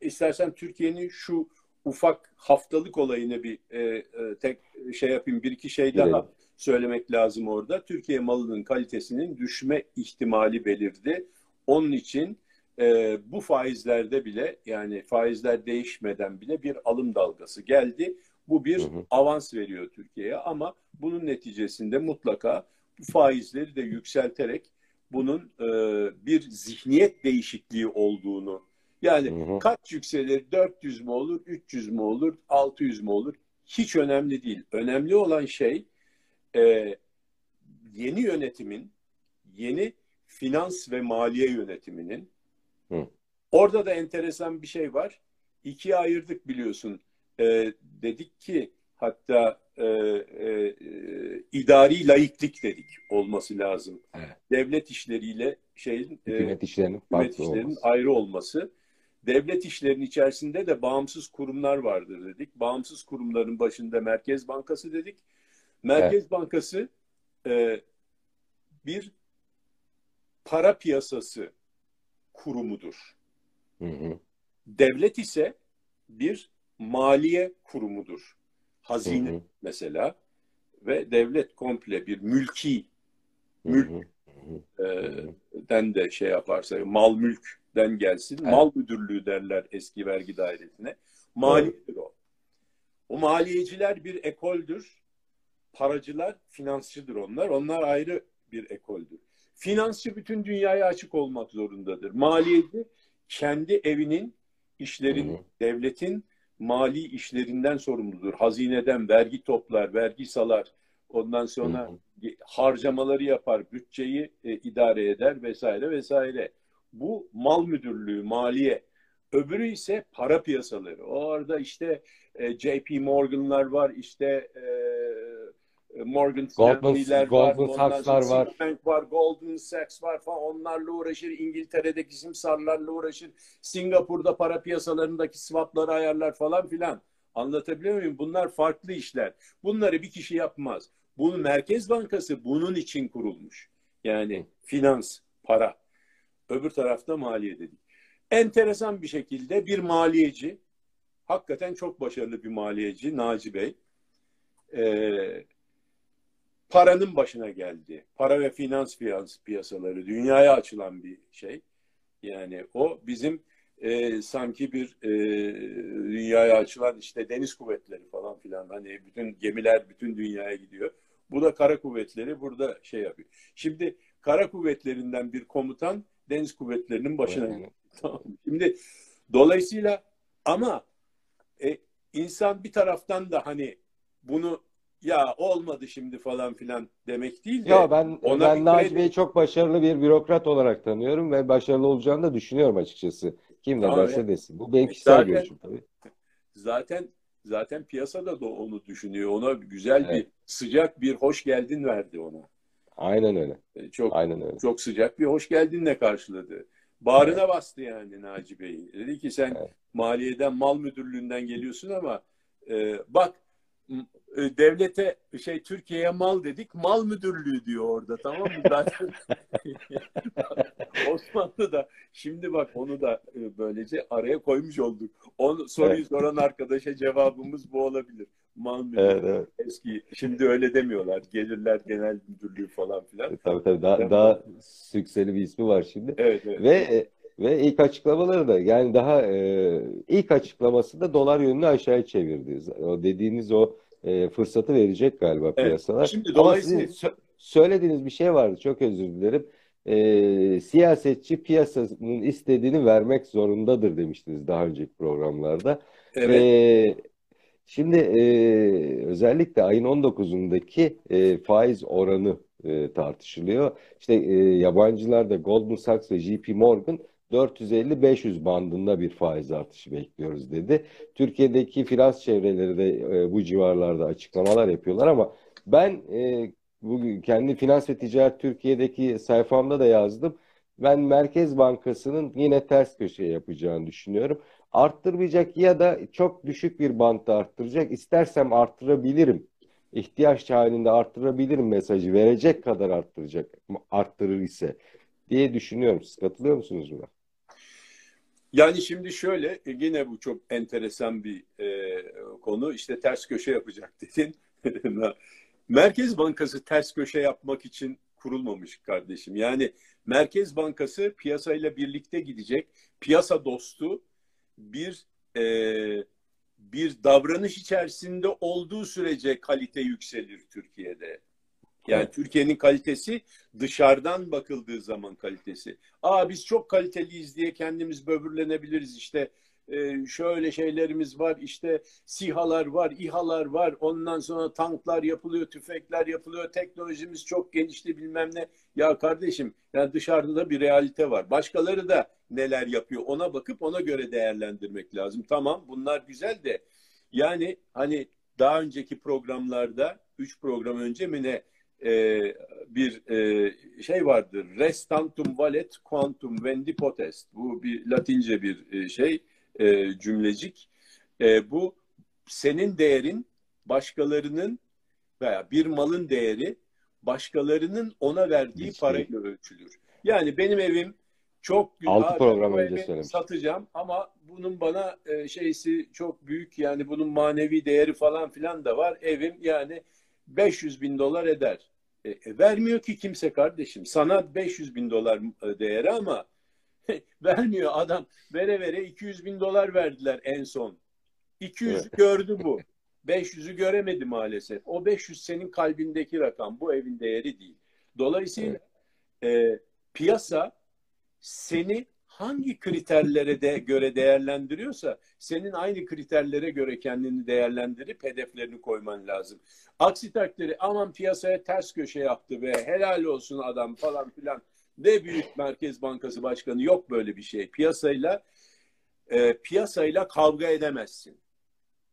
Speaker 2: istersen Türkiye'nin şu ufak haftalık olayını bir e, e, tek şey yapayım. Bir iki şey daha
Speaker 1: Girelim.
Speaker 2: söylemek lazım orada. Türkiye malının kalitesinin düşme ihtimali belirdi. Onun için e, bu faizlerde bile yani faizler değişmeden bile bir alım dalgası geldi. Bu bir
Speaker 1: Hı hı.
Speaker 2: avans veriyor Türkiye'ye ama bunun neticesinde mutlaka bu faizleri de yükselterek bunun e, bir zihniyet değişikliği olduğunu yani
Speaker 1: Hı hı.
Speaker 2: kaç yükselir 400 mü olur 300 mü olur 600 mü olur hiç önemli değil. Önemli olan şey e, yeni yönetimin yeni finans ve maliye yönetiminin
Speaker 1: Hı.
Speaker 2: orada da enteresan bir şey var. İkiye ayırdık biliyorsun. E, dedik ki hatta e, e, idari laiklik dedik olması lazım.
Speaker 1: Evet.
Speaker 2: Devlet işleriyle şeyin
Speaker 1: hükümet işlerinin,
Speaker 2: hükümet işlerinin olması. ayrı olması. Devlet işlerinin içerisinde de bağımsız kurumlar vardır dedik. Bağımsız kurumların başında Merkez Bankası dedik. Merkez evet. Bankası e, bir para piyasası kurumudur.
Speaker 1: Hı hı.
Speaker 2: Devlet ise bir maliye kurumudur. Hazine hı hı. mesela ve devlet komple bir mülki mülk hı hı. E, den de şey yaparsa mal mülkden gelsin. Evet. Mal müdürlüğü derler eski vergi dairesine. Maliyedir o. O maliyeciler bir ekoldür. Paracılar finansçıdır onlar. Onlar ayrı bir ekoldür. Finansçı bütün dünyaya açık olmak zorundadır. Maliyeci kendi evinin, işlerin, hı hı. devletin mali işlerinden sorumludur. Hazineden vergi toplar, vergi salar. Ondan sonra hı hı. harcamaları yapar, bütçeyi e, idare eder vesaire vesaire. Bu mal müdürlüğü, maliye. Öbürü ise para piyasaları. Orada işte e, JP Morgan'lar var, işte e, e, Morgan Stanley'ler var,
Speaker 1: Goldman Sachs'lar var.
Speaker 2: Bank var, Goldman Sachs var falan onlarla uğraşır. İngiltere'deki simsarlarla uğraşır. Singapur'da para piyasalarındaki swapları ayarlar falan filan. Anlatabiliyor muyum? Bunlar farklı işler. Bunları bir kişi yapmaz. Bunu Merkez Bankası bunun için kurulmuş. Yani finans, para. Öbür tarafta maliye dedik. Enteresan bir şekilde bir maliyeci, hakikaten çok başarılı bir maliyeci Naci Bey, e, paranın başına geldi. Para ve finans piyasaları dünyaya açılan bir şey. Yani o bizim e, sanki bir e, dünyaya açılan işte deniz kuvvetleri falan filan hani bütün gemiler bütün dünyaya gidiyor. Bu da kara kuvvetleri burada şey yapıyor. Şimdi kara kuvvetlerinden bir komutan deniz kuvvetlerinin başına geldi. Tamam. Şimdi dolayısıyla ama e, insan bir taraftan da hani bunu ya olmadı şimdi falan filan demek değil de.
Speaker 1: Ya ben ona ben Naci Bey'i çok başarılı bir bürokrat olarak tanıyorum ve başarılı olacağını da düşünüyorum açıkçası. Kim ne derse evet. desin. Bu benim kişisel zaten, görüşüm tabii.
Speaker 2: Zaten zaten piyasada da onu düşünüyor. Ona güzel evet. bir sıcak bir hoş geldin verdi ona.
Speaker 1: Aynen öyle.
Speaker 2: E, çok Aynen öyle. Çok sıcak bir hoş geldinle karşıladı. Bağrına evet. bastı yani Naci Bey. Dedi ki sen evet. maliyeden mal müdürlüğünden geliyorsun ama e, bak devlete şey Türkiye'ye mal dedik. Mal müdürlüğü diyor orada tamam mı? Zaten Osmanlı da şimdi bak onu da e, böylece araya koymuş olduk. Onu soruyu evet. soran arkadaşa cevabımız bu olabilir. Mal müdürlüğü evet, evet. eski. Şimdi öyle demiyorlar. Gelirler genel müdürlüğü falan filan.
Speaker 1: E, tabii tabii daha, daha sükseli bir ismi var şimdi.
Speaker 2: Evet, evet.
Speaker 1: Ve ve ilk açıklamaları da yani daha e, ilk açıklamasında dolar yönünü aşağıya çevirdi. O dediğiniz o e, fırsatı verecek galiba evet. piyasalar. Şimdi Ama sizin sö- söylediğiniz bir şey vardı. Çok özür dilerim. E, siyasetçi piyasanın istediğini vermek zorundadır demiştiniz daha önceki programlarda. Evet. E, şimdi e, özellikle ayın 19'undaki e, faiz oranı e, tartışılıyor. İşte e, yabancılar da Goldman Sachs ve JP Morgan 450-500 bandında bir faiz artışı bekliyoruz dedi. Türkiye'deki finans çevreleri de e, bu civarlarda açıklamalar yapıyorlar ama ben e, bugün kendi Finans ve Ticaret Türkiye'deki sayfamda da yazdım. Ben Merkez Bankası'nın yine ters köşe yapacağını düşünüyorum. Arttırmayacak ya da çok düşük bir bantta arttıracak. İstersem arttırabilirim. İhtiyaç halinde arttırabilirim mesajı verecek kadar arttıracak arttırır ise diye düşünüyorum. Siz katılıyor musunuz buna?
Speaker 2: Yani şimdi şöyle e, yine bu çok enteresan bir e, konu. İşte ters köşe yapacak dedin. Merkez Bankası ters köşe yapmak için kurulmamış kardeşim. Yani Merkez Bankası piyasayla birlikte gidecek, piyasa dostu bir e, bir davranış içerisinde olduğu sürece kalite yükselir Türkiye'de. Yani evet. Türkiye'nin kalitesi dışarıdan bakıldığı zaman kalitesi. Aa biz çok kaliteliyiz diye kendimiz böbürlenebiliriz işte. Ee, şöyle şeylerimiz var işte sihalar var, İHA'lar var. Ondan sonra tanklar yapılıyor, tüfekler yapılıyor. Teknolojimiz çok genişli bilmem ne. Ya kardeşim yani dışarıda da bir realite var. Başkaları da neler yapıyor ona bakıp ona göre değerlendirmek lazım. Tamam bunlar güzel de yani hani daha önceki programlarda, üç program önce mi ne e, bir e, şey vardır. Restantum valet quantum vendi potest. Bu bir Latince bir e, şey e, cümlecik. E, bu senin değerin başkalarının veya bir malın değeri başkalarının ona verdiği
Speaker 1: Hiç
Speaker 2: parayla ölçülür. Yani benim evim çok güzel.
Speaker 1: Altı program önce söylemiş.
Speaker 2: Satacağım ama bunun bana e, şeysi çok büyük yani bunun manevi değeri falan filan da var. Evim yani 500 bin dolar eder. E, e, vermiyor ki kimse kardeşim. Sana 500 bin dolar e, değeri ama vermiyor adam. Vere vere 200 bin dolar verdiler en son. 200
Speaker 1: Evet.
Speaker 2: gördü bu. 500'ü göremedi maalesef. O 500 senin kalbindeki rakam. Bu evin değeri değil. Dolayısıyla e, piyasa seni hangi kriterlere de göre değerlendiriyorsa senin aynı kriterlere göre kendini değerlendirip hedeflerini koyman lazım. Aksi takdirde aman piyasaya ters köşe yaptı ve helal olsun adam falan filan. Ne büyük Merkez Bankası Başkanı yok böyle bir şey. Piyasayla e, piyasayla kavga edemezsin.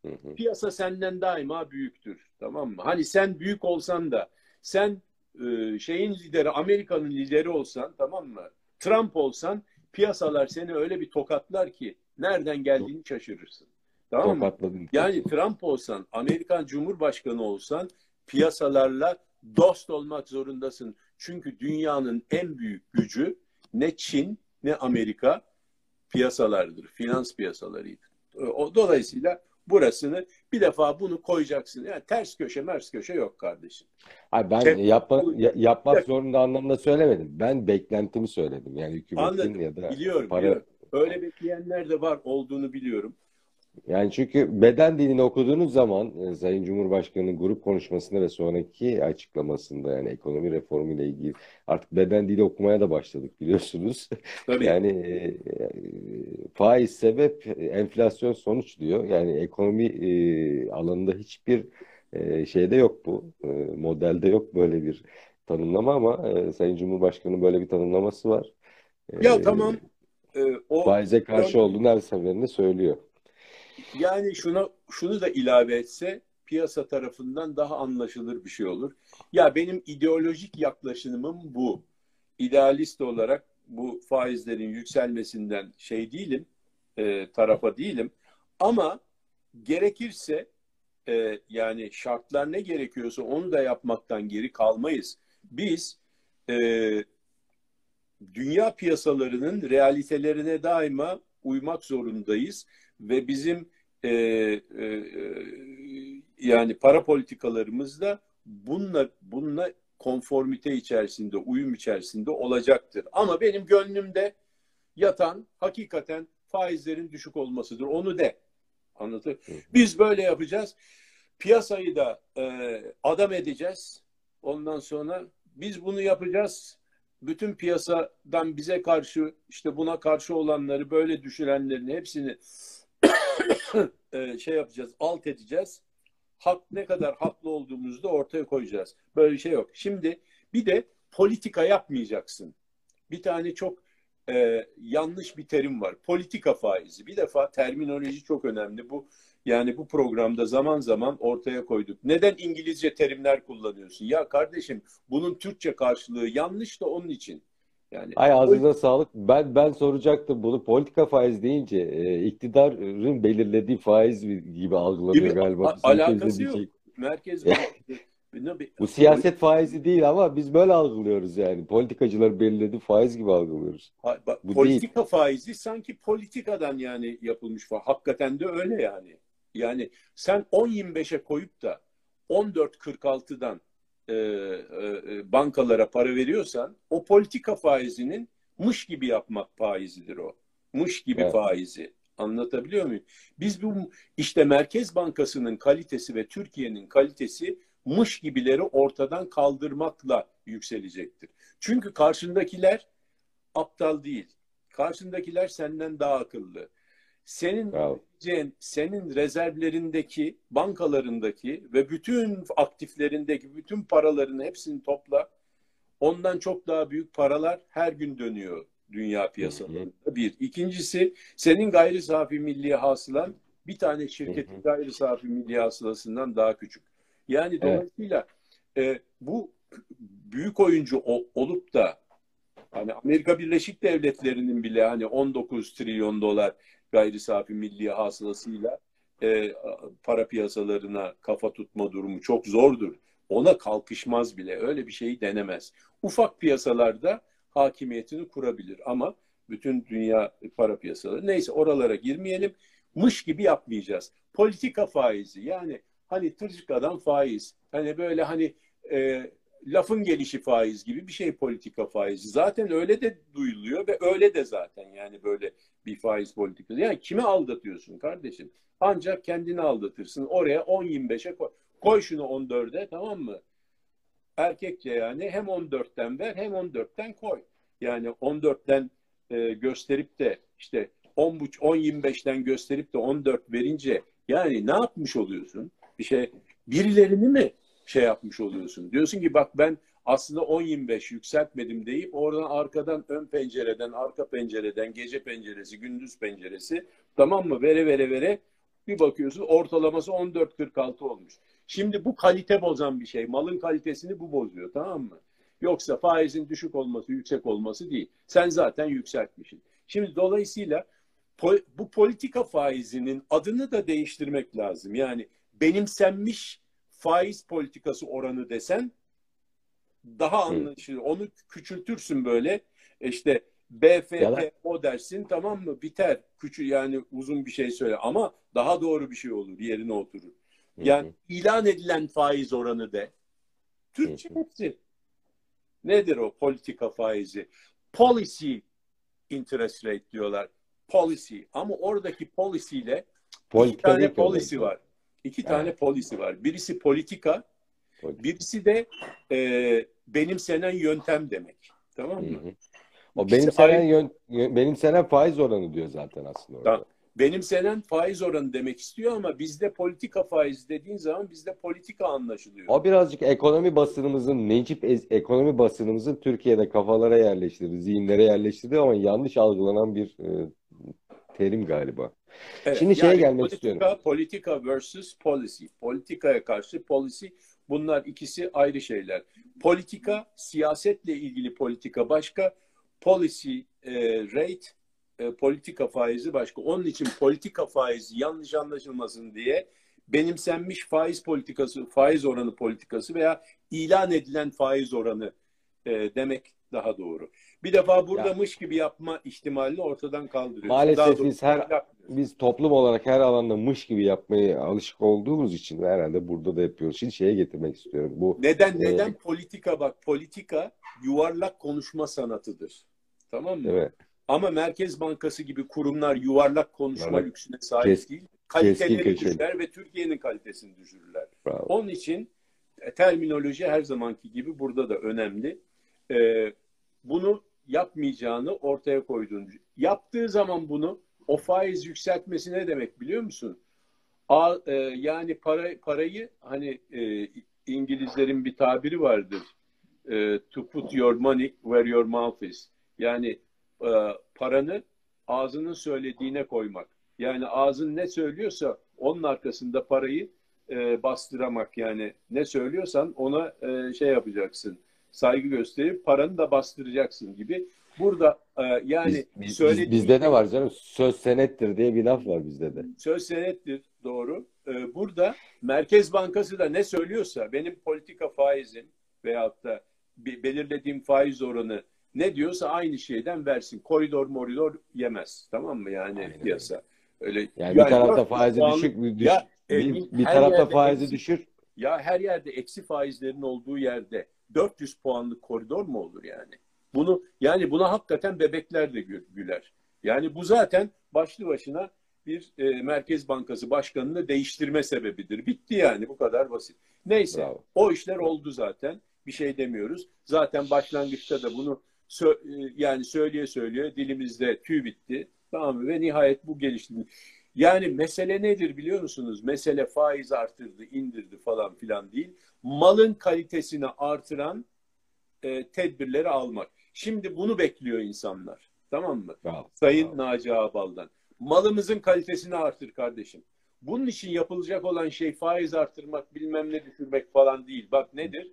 Speaker 1: Hı hı.
Speaker 2: Piyasa senden daima büyüktür. Tamam mı? Hani sen büyük olsan da sen e, şeyin lideri, Amerika'nın lideri olsan tamam mı? Trump olsan piyasalar seni öyle bir tokatlar ki nereden geldiğini şaşırırsın. Tamam mı?
Speaker 1: Tokatladın.
Speaker 2: Yani Trump olsan, Amerikan Cumhurbaşkanı olsan piyasalarla dost olmak zorundasın. Çünkü dünyanın en büyük gücü ne Çin ne Amerika piyasalardır. Finans piyasalarıydı. O, dolayısıyla burasını bir defa bunu koyacaksın. Yani ters köşe mers köşe yok kardeşim.
Speaker 1: Hayır ben
Speaker 2: Tep-
Speaker 1: yapma, ya- yapmak
Speaker 2: Evet.
Speaker 1: zorunda anlamda söylemedim. Ben beklentimi söyledim. Yani hükümetin
Speaker 2: Anladım.
Speaker 1: ya da
Speaker 2: Biliyorum.
Speaker 1: para
Speaker 2: biliyorum. Öyle bekleyenler de var olduğunu biliyorum.
Speaker 1: Yani çünkü beden dilini okuduğunuz zaman e, Sayın Cumhurbaşkanı'nın grup konuşmasında ve sonraki açıklamasında yani ekonomi reformu ile ilgili artık beden dili okumaya da başladık biliyorsunuz.
Speaker 2: Tabii.
Speaker 1: Yani e, e, faiz sebep, e, enflasyon sonuç diyor. Yani ekonomi e, alanında hiçbir e, şeyde yok bu. E, modelde yok böyle bir tanımlama ama e, Sayın Cumhurbaşkanı'nın böyle bir tanımlaması var.
Speaker 2: Ya
Speaker 1: E,
Speaker 2: tamam. Ee, o
Speaker 1: Faize karşı olduğunu her seferinde söylüyor.
Speaker 2: Yani şuna şunu da ilave etse piyasa tarafından daha anlaşılır bir şey olur. Ya benim ideolojik yaklaşımım bu. İdealist olarak bu faizlerin yükselmesinden şey değilim, e, tarafa değilim. Ama gerekirse e, yani şartlar ne gerekiyorsa onu da yapmaktan geri kalmayız. Biz e, dünya piyasalarının realitelerine daima uymak zorundayız ve bizim e, e, e, yani para politikalarımız da bununla bununla konformite içerisinde, uyum içerisinde olacaktır. Ama benim gönlümde yatan hakikaten faizlerin düşük olmasıdır. Onu de. Anlatır. Biz böyle yapacağız. Piyasayı da e, adam edeceğiz. Ondan sonra biz bunu yapacağız. Bütün piyasadan bize karşı işte buna karşı olanları böyle düşünenlerin hepsini e, şey yapacağız, alt edeceğiz. Hak ne kadar haklı olduğumuzu da ortaya koyacağız. Böyle bir şey yok. Şimdi bir de politika yapmayacaksın. Bir tane çok e, yanlış bir terim var. Politika faizi. Bir defa terminoloji çok önemli. Bu yani bu programda zaman zaman ortaya koyduk. Neden İngilizce terimler kullanıyorsun? Ya kardeşim bunun Türkçe karşılığı yanlış da onun için. Yani
Speaker 1: Ay ağzına sağlık. Ben ben soracaktım bunu. Politika faiz deyince e, iktidarın belirlediği faiz gibi algılanıyor
Speaker 2: Gibi,
Speaker 1: galiba.
Speaker 2: a- alakası yok.
Speaker 1: şey.
Speaker 2: Merkez
Speaker 1: Bu siyaset faizi değil ama biz böyle algılıyoruz yani. Politikacılar belirlediği faiz gibi algılıyoruz.
Speaker 2: Ha, bak,
Speaker 1: Bu
Speaker 2: politika faizi sanki politikadan yani yapılmış falan. Hakikaten de öyle yani. Yani sen 10-25'e koyup da 14.46'dan e, e, bankalara para veriyorsan o politika faizinin mış gibi yapmak faizidir o. Mış gibi
Speaker 1: Evet.
Speaker 2: faizi. Anlatabiliyor muyum? Biz bu işte Merkez Bankası'nın kalitesi ve Türkiye'nin kalitesi mış gibileri ortadan kaldırmakla yükselecektir. Çünkü karşındakiler aptal değil. Karşındakiler senden daha akıllı. Senin
Speaker 1: Bravo.
Speaker 2: senin rezervlerindeki, bankalarındaki ve bütün aktiflerindeki bütün paraların hepsini topla. Ondan çok daha büyük paralar her gün dönüyor dünya piyasalarında. Bir. İkincisi senin gayri safi milli hasılan bir tane şirketin gayri safi milli hasılasından daha küçük. Yani
Speaker 1: Evet.
Speaker 2: dolayısıyla e, bu büyük oyuncu olup da hani Amerika Birleşik Devletleri'nin bile hani 19 trilyon dolar gayri safi milli hasılasıyla e, para piyasalarına kafa tutma durumu çok zordur. Ona kalkışmaz bile. Öyle bir şeyi denemez. Ufak piyasalarda hakimiyetini kurabilir ama bütün dünya para piyasaları neyse oralara girmeyelim. Mış gibi yapmayacağız. Politika faizi yani hani tırcıkadan faiz. Hani böyle hani e, lafın gelişi faiz gibi bir şey politika faizi. Zaten öyle de duyuluyor ve öyle de zaten yani böyle bir faiz politikası. Yani kimi aldatıyorsun kardeşim? Ancak kendini aldatırsın. Oraya 10-25'e koy. Koy şunu 14'e tamam mı? Erkekçe yani hem 14'ten ver hem 14'ten koy. Yani 14'ten e, gösterip de işte 10 10-25'ten gösterip de 14 verince yani ne yapmış oluyorsun? Bir şey birilerini mi şey yapmış oluyorsun? Diyorsun ki bak ben aslında 10-25 yükseltmedim deyip oradan arkadan ön pencereden, arka pencereden, gece penceresi, gündüz penceresi tamam mı? Vere vere vere bir bakıyorsun ortalaması 14.46 olmuş. Şimdi bu kalite bozan bir şey. Malın kalitesini bu bozuyor tamam mı? Yoksa faizin düşük olması, yüksek olması değil. Sen zaten yükseltmişsin. Şimdi dolayısıyla bu politika faizinin adını da değiştirmek lazım. Yani benimsenmiş faiz politikası oranı desen daha anlaşılır. Onu küçültürsün böyle. İşte BFPO dersin tamam mı? Biter. Küçük yani uzun bir şey söyle ama daha doğru bir şey olur. Yerine oturur. Yani ilan edilen faiz oranı de. Türkçe hepsi. Nedir o politika faizi? Policy interest rate diyorlar. Policy. Ama oradaki policy ile iki tane policy var. İki evet. tane policy var. Birisi politika, politika. birisi de e, benimsenen yöntem demek. Tamam mı? Hı hı.
Speaker 1: O benimsenen, yön, benimsenen faiz oranı diyor zaten aslında orada.
Speaker 2: Tamam. Benimsenen faiz oranı demek istiyor ama bizde politika faiz dediğin zaman bizde politika anlaşılıyor.
Speaker 1: O birazcık ekonomi basınımızın, Necip ekonomi basınımızın Türkiye'de kafalara yerleştirdiği, zihinlere yerleştirdiği ama yanlış algılanan bir e, terim galiba.
Speaker 2: Evet,
Speaker 1: Şimdi şeye
Speaker 2: yani
Speaker 1: gelmek
Speaker 2: politika,
Speaker 1: istiyorum.
Speaker 2: Politika versus policy. Politikaya karşı policy bunlar ikisi ayrı şeyler. Politika siyasetle ilgili politika başka, policy e, rate e, politika faizi başka. Onun için politika faizi yanlış anlaşılmasın diye benimsenmiş faiz politikası, faiz oranı politikası veya ilan edilen faiz oranı e, demek daha doğru. Bir defa burada ya. mış gibi yapma ihtimalini ortadan kaldırıyoruz.
Speaker 1: Maalesef biz her biz toplum olarak her alanda mış gibi yapmaya alışık olduğumuz için herhalde burada da yapıyoruz. Şimdi şeye getirmek istiyorum. Bu
Speaker 2: neden e, neden politika bak politika yuvarlak konuşma sanatıdır. Tamam mı?
Speaker 1: Evet.
Speaker 2: Ama Merkez Bankası gibi kurumlar yuvarlak konuşma evet. lüksüne sahip Kes, değil. Kaliteleri düşürler ve Türkiye'nin kalitesini düşürürler.
Speaker 1: Bravo.
Speaker 2: Onun için terminoloji her zamanki gibi burada da önemli. Ee, bunu yapmayacağını ortaya koyduğunu. Yaptığı zaman bunu o faiz yükseltmesi ne demek biliyor musun? A, e, yani para parayı hani e, İngilizlerin bir tabiri vardır. E, to put your money where your mouth is. Yani e, paranı ağzının söylediğine koymak. Yani ağzın ne söylüyorsa onun arkasında parayı e, bastıramak. Yani ne söylüyorsan ona e, şey yapacaksın. Saygı gösterip paranı da bastıracaksın gibi. Burada e, yani
Speaker 1: biz, söylediğim... bizde de var canım. Söz senettir diye bir laf var bizde de.
Speaker 2: Söz senettir doğru. E, burada Merkez Bankası da ne söylüyorsa benim politika faizim veyahut da belirlediğim faiz oranı ne diyorsa aynı şeyden versin. Koridor moridor yemez. Tamam mı yani Aynen. piyasa? Öyle
Speaker 1: yani, yani bir tarafta faizi puanlık, düşük düş, ya, bir, bir tarafta faizi eksi, düşür.
Speaker 2: Ya her yerde eksi faizlerin olduğu yerde 400 puanlık koridor mu olur yani? Bunu yani buna hakikaten bebekler de güler. Yani bu zaten başlı başına bir e, Merkez Bankası başkanını değiştirme sebebidir. Bitti yani bu kadar basit. Neyse Bravo. o işler oldu zaten. Bir şey demiyoruz. Zaten başlangıçta da bunu sö- yani söyleye söyleye dilimizde tüy bitti. Tamam mı? Ve nihayet bu gelişti. Yani mesele nedir biliyor musunuz? Mesele faiz arttırdı, indirdi falan filan değil. Malın kalitesini artıran e, tedbirleri almak. Şimdi bunu bekliyor insanlar. Tamam mı?
Speaker 1: Bravo,
Speaker 2: Sayın
Speaker 1: bravo.
Speaker 2: Naci Ağbal'dan. Malımızın kalitesini artır kardeşim. bunun için yapılacak olan şey faiz artırmak, bilmem ne düşürmek falan değil. Bak nedir?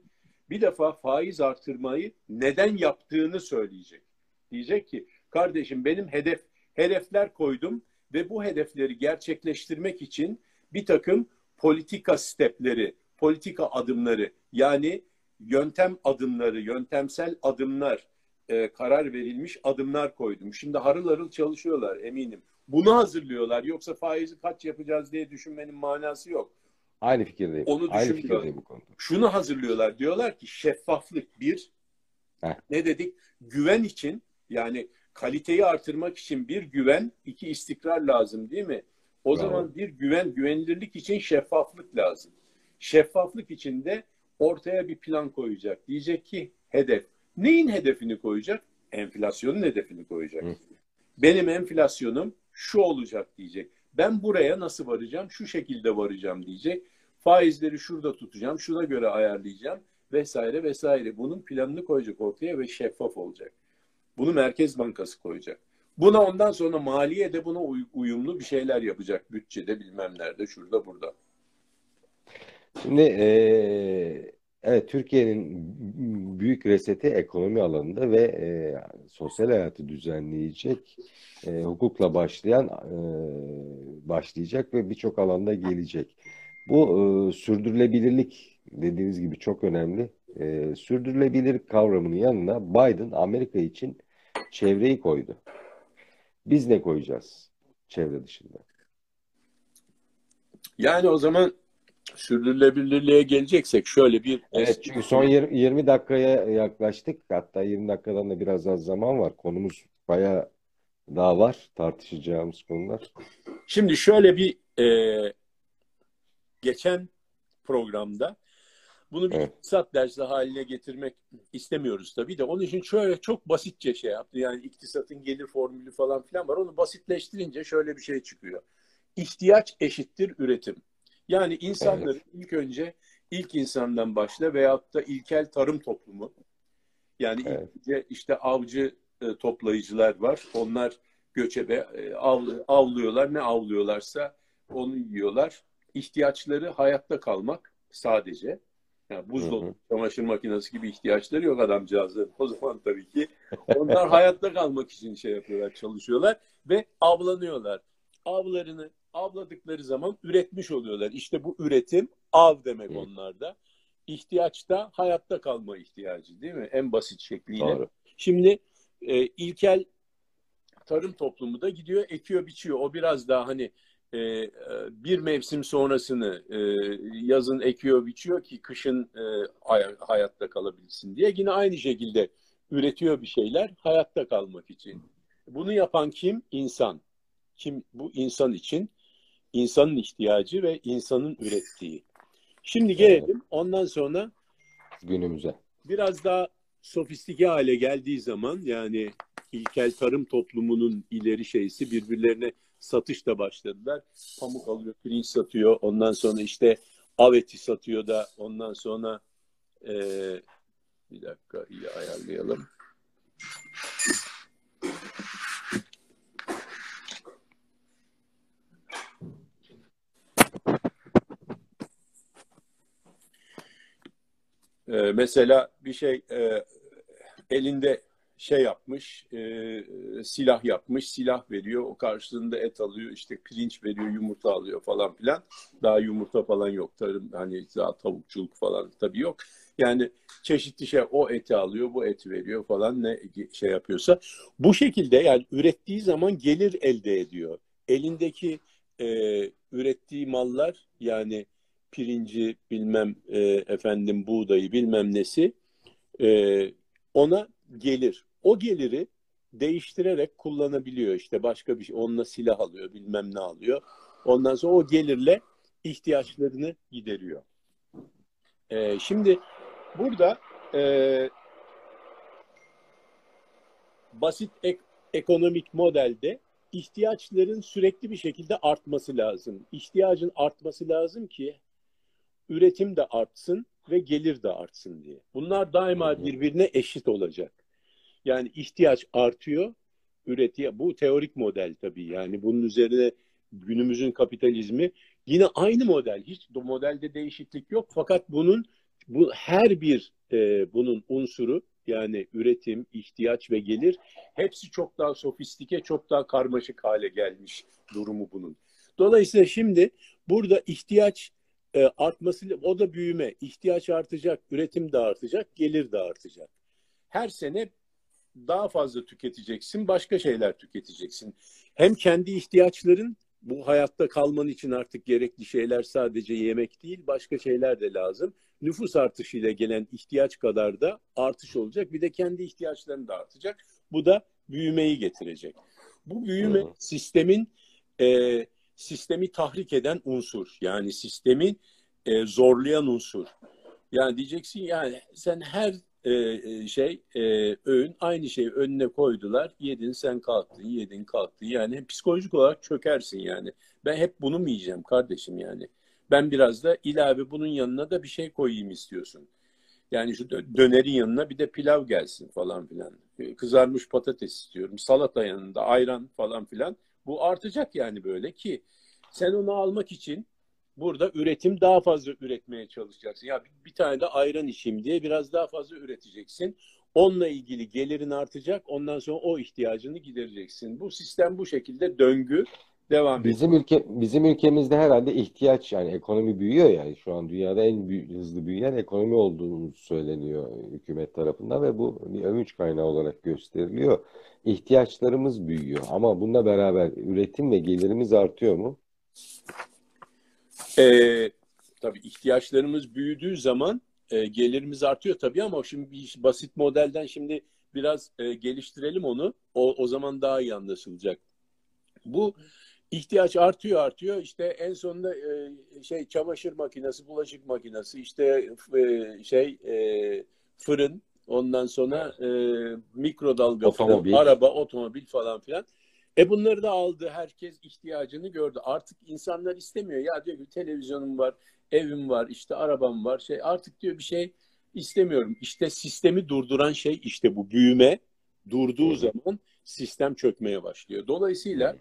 Speaker 2: Bir defa faiz artırmayı neden yaptığını söyleyecek. Diyecek ki kardeşim benim hedef hedefler koydum ve bu hedefleri gerçekleştirmek için bir takım politika stepleri, politika adımları yani yöntem adımları, yöntemsel adımlar, e, karar verilmiş adımlar koydum. Şimdi harıl harıl çalışıyorlar eminim. Bunu hazırlıyorlar. Yoksa faizi kaç yapacağız diye düşünmenin manası yok.
Speaker 1: Aynı fikirdeyim.
Speaker 2: Onu
Speaker 1: Aynı fikirdeyim bu konuda.
Speaker 2: Şunu hazırlıyorlar. Diyorlar ki şeffaflık bir.
Speaker 1: Heh.
Speaker 2: Ne dedik? Güven için yani kaliteyi artırmak için bir güven, iki istikrar lazım değil mi? O
Speaker 1: Bravo.
Speaker 2: zaman bir güven, güvenilirlik için şeffaflık lazım. Şeffaflık için de ortaya bir plan koyacak. Diyecek ki hedef. Neyin hedefini koyacak? Enflasyonun hedefini koyacak.
Speaker 1: Hı.
Speaker 2: Benim enflasyonum şu olacak diyecek. Ben buraya nasıl varacağım? Şu şekilde varacağım diyecek. Faizleri şurada tutacağım, şuna göre ayarlayacağım vesaire vesaire. Bunun planını koyacak ortaya ve şeffaf olacak. Bunu Merkez Bankası koyacak. Buna ondan sonra maliye de buna uy- uyumlu bir şeyler yapacak. Bütçede bilmem nerede, şurada, burada.
Speaker 1: Şimdi eee, evet Türkiye'nin büyük reseti ekonomi alanında ve eee, sosyal hayatı düzenleyecek eee, hukukla başlayan eee, başlayacak ve birçok alanda gelecek. Bu eee, sürdürülebilirlik dediğiniz gibi çok önemli. Eee sürdürülebilirlik kavramının yanına Biden Amerika için çevreyi koydu. Biz ne koyacağız çevre dışında?
Speaker 2: Yani o zaman sürdürülebilirliğe geleceksek şöyle bir
Speaker 1: Evet çünkü son 20, 20 dakikaya yaklaştık. Hatta 20 dakikadan da biraz az zaman var. Konumuz bayağı daha var tartışacağımız konular.
Speaker 2: Şimdi şöyle bir e, geçen programda bunu bir
Speaker 1: Evet.
Speaker 2: iktisat dersi haline getirmek istemiyoruz tabii de onun için şöyle çok basitçe şey yaptı. Yani iktisatın gelir formülü falan filan var. Onu basitleştirince şöyle bir şey çıkıyor. İhtiyaç eşittir üretim. Yani insanların ilk önce ilk insandan başla veyahut da ilkel tarım toplumu. Yani ilk
Speaker 1: Evet.
Speaker 2: önce işte avcı e, toplayıcılar var. Onlar göçebe e, av- avlıyorlar. Ne avlıyorlarsa onu yiyorlar. İhtiyaçları hayatta kalmak sadece. Yani buzdolabı, çamaşır makinesi gibi ihtiyaçları yok adamcağızların. O zaman tabii ki onlar hayatta kalmak için şey yapıyorlar, çalışıyorlar ve avlanıyorlar. Avlarını avladıkları zaman üretmiş oluyorlar. İşte bu üretim av demek
Speaker 1: Hı.
Speaker 2: onlarda. İhtiyaç da hayatta kalma ihtiyacı değil mi? En basit şekliyle.
Speaker 1: Doğru.
Speaker 2: Şimdi e, ilkel tarım toplumu da gidiyor ekiyor biçiyor. O biraz daha hani e, e, bir mevsim sonrasını e, yazın ekiyor biçiyor ki kışın e, hay- hayatta kalabilsin diye. Yine aynı şekilde üretiyor bir şeyler hayatta kalmak için. Bunu yapan kim? İnsan. Kim? Bu insan için insanın ihtiyacı ve insanın ürettiği. Şimdi gelelim ondan sonra
Speaker 1: Günümüze.
Speaker 2: biraz daha sofistike hale geldiği zaman yani ilkel tarım toplumunun ileri şeysi birbirlerine satışla başladılar. Pamuk alıyor, pirinç satıyor. Ondan sonra işte av eti satıyor da ondan sonra eee, bir dakika iyi ayarlayalım. Ee, mesela bir şey e, elinde şey yapmış, e, silah yapmış, silah veriyor, o karşılığında et alıyor, işte pirinç veriyor, yumurta alıyor falan filan. Daha yumurta falan yok, tarım hani daha tavukçuluk falan tabii yok. Yani çeşitli şey, o eti alıyor, bu eti veriyor falan ne şey yapıyorsa. Bu şekilde yani ürettiği zaman gelir elde ediyor. Elindeki e, ürettiği mallar yani pirinci bilmem e, efendim buğdayı bilmem nesi e, ona gelir. O geliri değiştirerek kullanabiliyor işte başka bir şey. Onunla silah alıyor bilmem ne alıyor. Ondan sonra o gelirle ihtiyaçlarını gideriyor. E, şimdi burada e, basit ek- ekonomik modelde ihtiyaçların sürekli bir şekilde artması lazım. İhtiyacın artması lazım ki üretim de artsın ve gelir de artsın diye. Bunlar daima birbirine eşit olacak. Yani ihtiyaç artıyor, üretiyor. Bu teorik model tabii. Yani bunun üzerine günümüzün kapitalizmi Yine aynı model. Hiç modelde değişiklik yok. Fakat bunun bu her bir e, bunun unsuru yani üretim, ihtiyaç ve gelir hepsi çok daha sofistike, çok daha karmaşık hale gelmiş durumu bunun. Dolayısıyla şimdi burada ihtiyaç e, artması, o da büyüme. ihtiyaç artacak, üretim de artacak, gelir de artacak. Her sene daha fazla tüketeceksin, başka şeyler tüketeceksin. Hem kendi ihtiyaçların bu hayatta kalman için artık gerekli şeyler sadece yemek değil, başka şeyler de lazım. Nüfus artışıyla gelen ihtiyaç kadar da artış olacak. Bir de kendi ihtiyaçların da artacak. Bu da büyümeyi getirecek. Bu büyüme hmm. sistemin e, sistemi tahrik eden unsur. Yani sistemi e, zorlayan unsur. Yani diyeceksin yani sen her e, e, şey e, öğün aynı şeyi önüne koydular. Yedin sen kalktın, yedin kalktın. Yani psikolojik olarak çökersin yani. Ben hep bunu mu yiyeceğim kardeşim yani? Ben biraz da ilave bunun yanına da bir şey koyayım istiyorsun. Yani şu dönerin yanına bir de pilav gelsin falan filan. E, kızarmış patates istiyorum. Salata yanında ayran falan filan. Bu artacak yani böyle ki sen onu almak için burada üretim daha fazla üretmeye çalışacaksın. Ya bir, tane de ayran içeyim diye biraz daha fazla üreteceksin. Onunla ilgili gelirin artacak. Ondan sonra o ihtiyacını gidereceksin. Bu sistem bu şekilde döngü devam ediyor.
Speaker 1: Bizim ülke bizim ülkemizde herhalde ihtiyaç yani ekonomi büyüyor yani şu an dünyada en büyük, hızlı büyüyen ekonomi olduğunu söyleniyor hükümet tarafından ve bu bir övünç kaynağı olarak gösteriliyor. İhtiyaçlarımız büyüyor ama bununla beraber üretim ve gelirimiz artıyor mu?
Speaker 2: Ee, tabii ihtiyaçlarımız büyüdüğü zaman e, gelirimiz artıyor tabii ama şimdi bir basit modelden şimdi biraz e, geliştirelim onu. O, o zaman daha iyi anlaşılacak. Bu ihtiyaç artıyor artıyor. İşte en sonunda e, şey çamaşır makinesi, bulaşık makinesi, işte e, şey e, fırın, ondan sonra e, mikrodalga otomobil. Fırın, araba, otomobil falan filan. E bunları da aldı. Herkes ihtiyacını gördü. Artık insanlar istemiyor. Ya diyor ki televizyonum var, evim var, işte arabam var. Şey artık diyor bir şey istemiyorum. İşte sistemi durduran şey işte bu büyüme durduğu zaman sistem çökmeye başlıyor. Dolayısıyla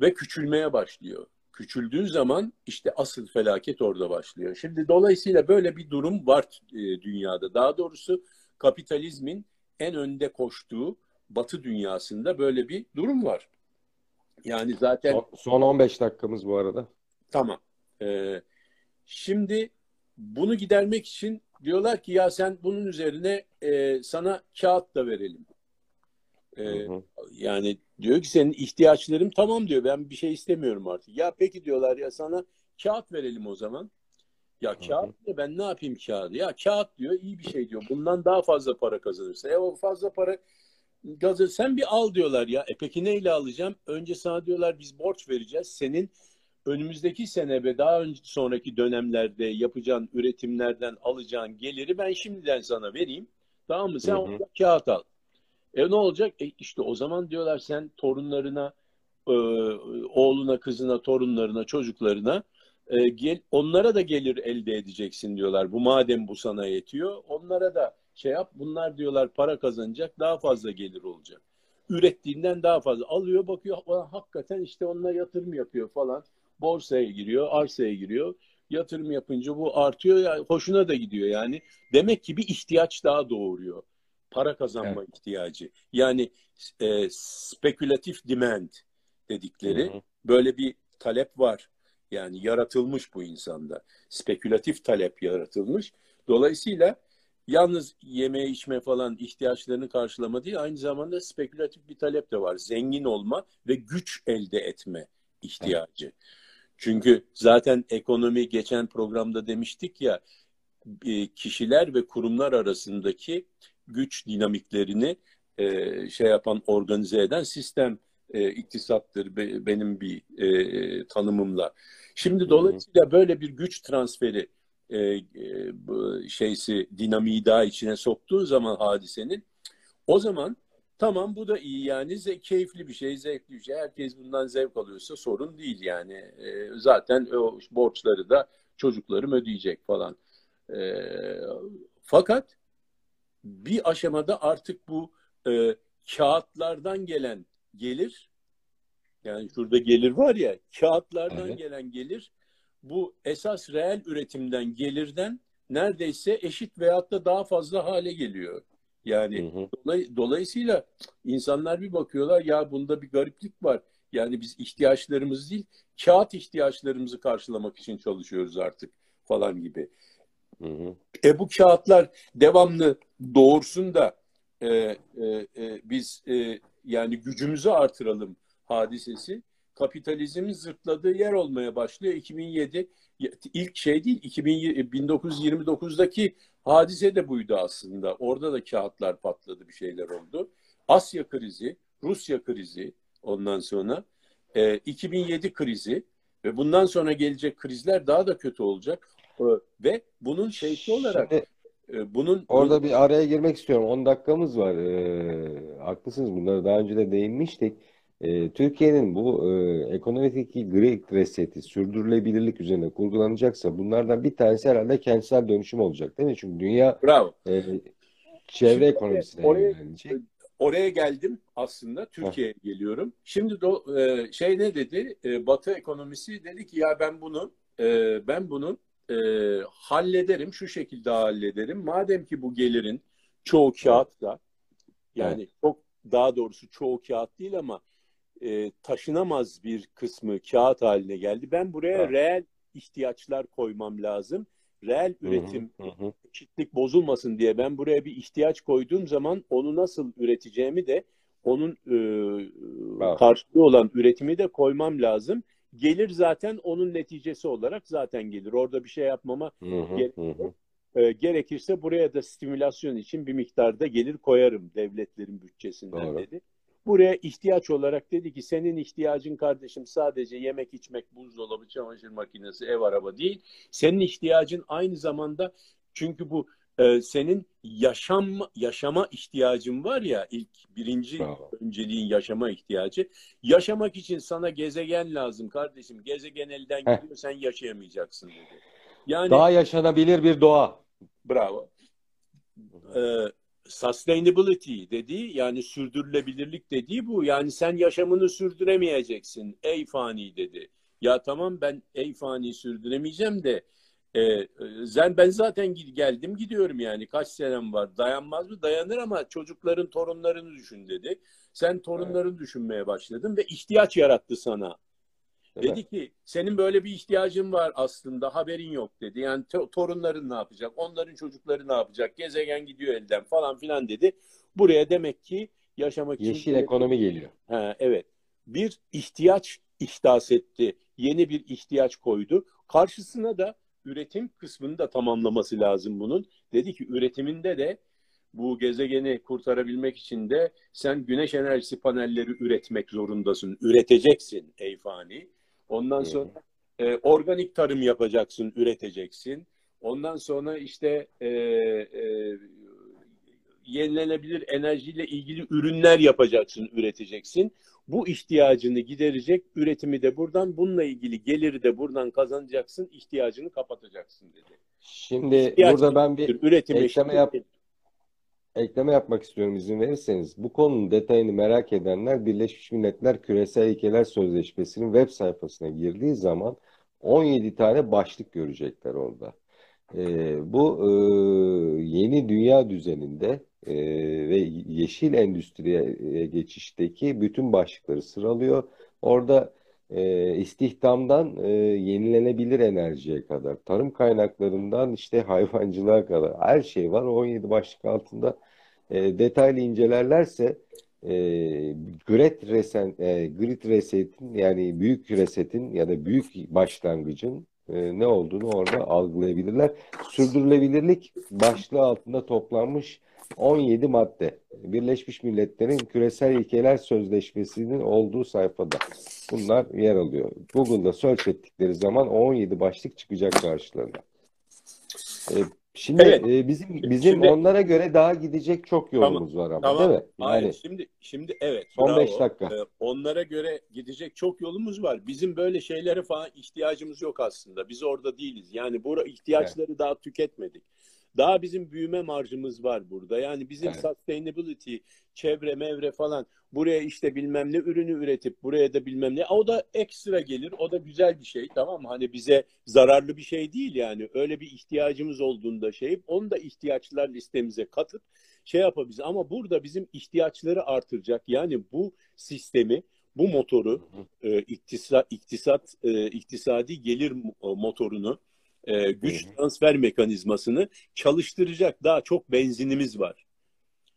Speaker 2: ve küçülmeye başlıyor. Küçüldüğü zaman işte asıl felaket orada başlıyor. Şimdi dolayısıyla böyle bir durum var e, dünyada. Daha doğrusu kapitalizmin en önde koştuğu Batı dünyasında böyle bir durum var. Yani zaten
Speaker 1: son, son 15 dakikamız bu arada.
Speaker 2: Tamam. Ee, şimdi bunu gidermek için diyorlar ki ya sen bunun üzerine e, sana kağıt da verelim. Ee, hı hı. Yani diyor ki senin ihtiyaçlarım tamam diyor. Ben bir şey istemiyorum artık. Ya peki diyorlar ya sana kağıt verelim o zaman. Ya kağıt diyor ben ne yapayım kağıdı? Ya kağıt diyor iyi bir şey diyor. Bundan daha fazla para kazanırsa. E o fazla para gazı sen bir al diyorlar ya. E peki neyle alacağım? Önce sana diyorlar biz borç vereceğiz. Senin önümüzdeki sene ve daha önce sonraki dönemlerde yapacağın üretimlerden alacağın geliri ben şimdiden sana vereyim. Tamam mı? Sen hı hı. kağıt al. E ne olacak? E işte o zaman diyorlar sen torunlarına, e, oğluna, kızına, torunlarına, çocuklarına e, gel, onlara da gelir elde edeceksin diyorlar. Bu madem bu sana yetiyor, onlara da şey yap. Bunlar diyorlar para kazanacak, daha fazla gelir olacak. Ürettiğinden daha fazla alıyor, bakıyor. Hakikaten işte onunla yatırım yapıyor falan. Borsaya giriyor, arsaya giriyor. Yatırım yapınca bu artıyor, ya hoşuna da gidiyor yani. Demek ki bir ihtiyaç daha doğuruyor para kazanma evet. ihtiyacı. Yani e, spekülatif demand dedikleri hı hı. böyle bir talep var. Yani yaratılmış bu insanda. Spekülatif talep yaratılmış. Dolayısıyla yalnız yeme içme falan ihtiyaçlarını karşılama değil aynı zamanda spekülatif bir talep de var. Zengin olma ve güç elde etme ihtiyacı. Evet. Çünkü zaten ekonomi geçen programda demiştik ya e, kişiler ve kurumlar arasındaki güç dinamiklerini e, şey yapan, organize eden sistem e, iktisattır be, benim bir e, tanımımla. Şimdi dolayısıyla böyle bir güç transferi e, e, şeysi dinamiği daha içine soktuğu zaman hadisenin o zaman tamam bu da iyi yani ze- keyifli bir şey, zevkli bir şey. Herkes bundan zevk alıyorsa sorun değil yani. E, zaten o borçları da çocuklarım ödeyecek falan. E, fakat bir aşamada artık bu e, kağıtlardan gelen gelir yani şurada gelir var ya kağıtlardan evet. gelen gelir bu esas reel üretimden gelirden neredeyse eşit veyahut da daha fazla hale geliyor. Yani
Speaker 1: Hı hı.
Speaker 2: dolay- dolayısıyla insanlar bir bakıyorlar ya bunda bir gariplik var. Yani biz ihtiyaçlarımız değil, kağıt ihtiyaçlarımızı karşılamak için çalışıyoruz artık falan gibi.
Speaker 1: Hı hı.
Speaker 2: E bu kağıtlar devamlı doğursun da e, e, e, biz e, yani gücümüzü artıralım hadisesi kapitalizmin zırtladığı yer olmaya başlıyor. 2007 ilk şey değil 2000, 1929'daki hadise de buydu aslında. Orada da kağıtlar patladı bir şeyler oldu. Asya krizi, Rusya krizi ondan sonra e, 2007 krizi ve bundan sonra gelecek krizler daha da kötü olacak. E, ve bunun şeysi olarak
Speaker 1: Şimdi
Speaker 2: e, bunun
Speaker 1: orada bir araya girmek istiyorum. 10 dakikamız var. Ee, haklısınız. Bunları daha önce de değinmiştik. Ee, Türkiye'nin bu e, ekonomideki Great Reset'i sürdürülebilirlik üzerine kurgulanacaksa bunlardan bir tanesi herhalde kentsel dönüşüm olacak değil mi? Çünkü dünya
Speaker 2: bravo.
Speaker 1: e, çevre
Speaker 2: Şimdi
Speaker 1: ekonomisine
Speaker 2: oraya-
Speaker 1: yönelecek.
Speaker 2: Oraya geldim aslında Türkiye'ye geliyorum. Şimdi de e, şey ne dedi? E, Batı ekonomisi dedi ki ya ben bunu e, ben bunu e, hallederim şu şekilde hallederim. Madem ki bu gelirin çoğu kağıt da yani çok daha doğrusu çoğu kağıt değil ama e, taşınamaz bir kısmı kağıt haline geldi. Ben buraya
Speaker 1: Evet.
Speaker 2: reel ihtiyaçlar koymam lazım. Reel
Speaker 1: hı,
Speaker 2: üretim
Speaker 1: hı
Speaker 2: bozulmasın diye ben buraya bir ihtiyaç koyduğum zaman onu nasıl üreteceğimi de onun e,
Speaker 1: Bravo.
Speaker 2: karşılığı olan üretimi de koymam lazım. Gelir zaten onun neticesi olarak zaten gelir. Orada bir şey yapmama
Speaker 1: Hı hı,
Speaker 2: Ge-
Speaker 1: hı hı.
Speaker 2: e, gerekirse buraya da stimülasyon için bir miktarda gelir koyarım devletlerin bütçesinden
Speaker 1: Doğru.
Speaker 2: dedi. Buraya ihtiyaç olarak dedi ki senin ihtiyacın kardeşim sadece yemek içmek, buzdolabı, çamaşır makinesi, ev araba değil. Senin ihtiyacın aynı zamanda çünkü bu e, senin yaşam yaşama ihtiyacın var ya ilk birinci
Speaker 1: Bravo.
Speaker 2: önceliğin yaşama ihtiyacı. Yaşamak için sana gezegen lazım kardeşim. Gezegen elden
Speaker 1: Heh.
Speaker 2: gidiyor sen yaşayamayacaksın dedi. Yani
Speaker 1: Daha yaşanabilir bir doğa.
Speaker 2: Bravo. Ee, sustainability dediği yani sürdürülebilirlik dediği bu. Yani sen yaşamını sürdüremeyeceksin ey fani dedi. Ya tamam ben ey fani sürdüremeyeceğim de e, ben, ben zaten geldim gidiyorum yani kaç senem var dayanmaz mı dayanır ama çocukların torunlarını düşün dedi. Sen torunlarını düşünmeye başladın ve ihtiyaç yarattı sana.
Speaker 1: Değil mi?
Speaker 2: Dedi ki senin böyle bir ihtiyacın var aslında haberin yok dedi. Yani to- torunların ne yapacak? Onların çocukları ne yapacak? Gezegen gidiyor elden falan filan dedi. Buraya demek ki yaşamak için
Speaker 1: Yeşil ekonomi geliyor.
Speaker 2: Ha, evet. Bir ihtiyaç ihdas etti. Yeni bir ihtiyaç koydu. Karşısına da üretim kısmını da tamamlaması lazım bunun. Dedi ki üretiminde de bu gezegeni kurtarabilmek için de sen güneş enerjisi panelleri üretmek zorundasın. Üreteceksin ey fani. Ondan
Speaker 1: hı.
Speaker 2: sonra e, organik tarım yapacaksın, üreteceksin. Ondan sonra işte e, e, yenilenebilir enerjiyle ilgili ürünler yapacaksın, üreteceksin. Bu ihtiyacını giderecek, üretimi de buradan, bununla ilgili geliri de buradan kazanacaksın, ihtiyacını kapatacaksın dedi.
Speaker 1: Şimdi
Speaker 2: İhtiyaç
Speaker 1: burada ben bir
Speaker 2: Üretim
Speaker 1: ekleme yap- ekleme yapmak istiyorum izin verirseniz. Bu konunun detayını merak edenler Birleşmiş Milletler Küresel İlkeler Sözleşmesi'nin web sayfasına girdiği zaman 17 tane başlık görecekler orada. Ee, bu e, yeni dünya düzeninde e, ve yeşil endüstriye e, geçişteki bütün başlıkları sıralıyor. Orada e, istihdamdan e, yenilenebilir enerjiye kadar, tarım kaynaklarından işte hayvancılığa kadar her şey var. O 17 başlık altında e, detaylı incelerlerse e, Great Reset, e, Great Reset'in yani büyük resetin ya da büyük başlangıcın e, ne olduğunu orada algılayabilirler. Sürdürülebilirlik başlığı altında toplanmış 17 madde. Birleşmiş Milletler'in Küresel İlkeler Sözleşmesi'nin olduğu sayfada bunlar yer alıyor. Google'da search ettikleri zaman 17 başlık çıkacak karşılarına. E, şimdi
Speaker 2: Evet.
Speaker 1: e, bizim bizim
Speaker 2: Şimdi-
Speaker 1: onlara göre daha gidecek çok yolumuz var ama
Speaker 2: Tamam.
Speaker 1: değil mi?
Speaker 2: Hayır,
Speaker 1: Yani
Speaker 2: şimdi şimdi evet.
Speaker 1: son
Speaker 2: bravo.
Speaker 1: 5 dakika.
Speaker 2: Ee, onlara göre gidecek çok yolumuz var. Bizim böyle şeylere falan ihtiyacımız yok aslında. Biz orada değiliz. Yani bu ihtiyaçları daha tüketmedik. Daha bizim büyüme marjımız var burada. Yani bizim
Speaker 1: Evet.
Speaker 2: sustainability, çevre, mevre falan buraya işte bilmem ne ürünü üretip buraya da bilmem ne o da ekstra gelir. O da güzel bir şey tamam mı? Hani bize zararlı bir şey değil yani. Öyle bir ihtiyacımız olduğunda şey onu da ihtiyaçlar listemize katıp şey yapabiliriz. Ama burada bizim ihtiyaçları artıracak. Yani bu sistemi, bu motoru e, iktisat, iktisat e, iktisadi gelir mo- motorunu e, güç
Speaker 1: Hı hı.
Speaker 2: transfer mekanizmasını çalıştıracak daha çok benzinimiz var.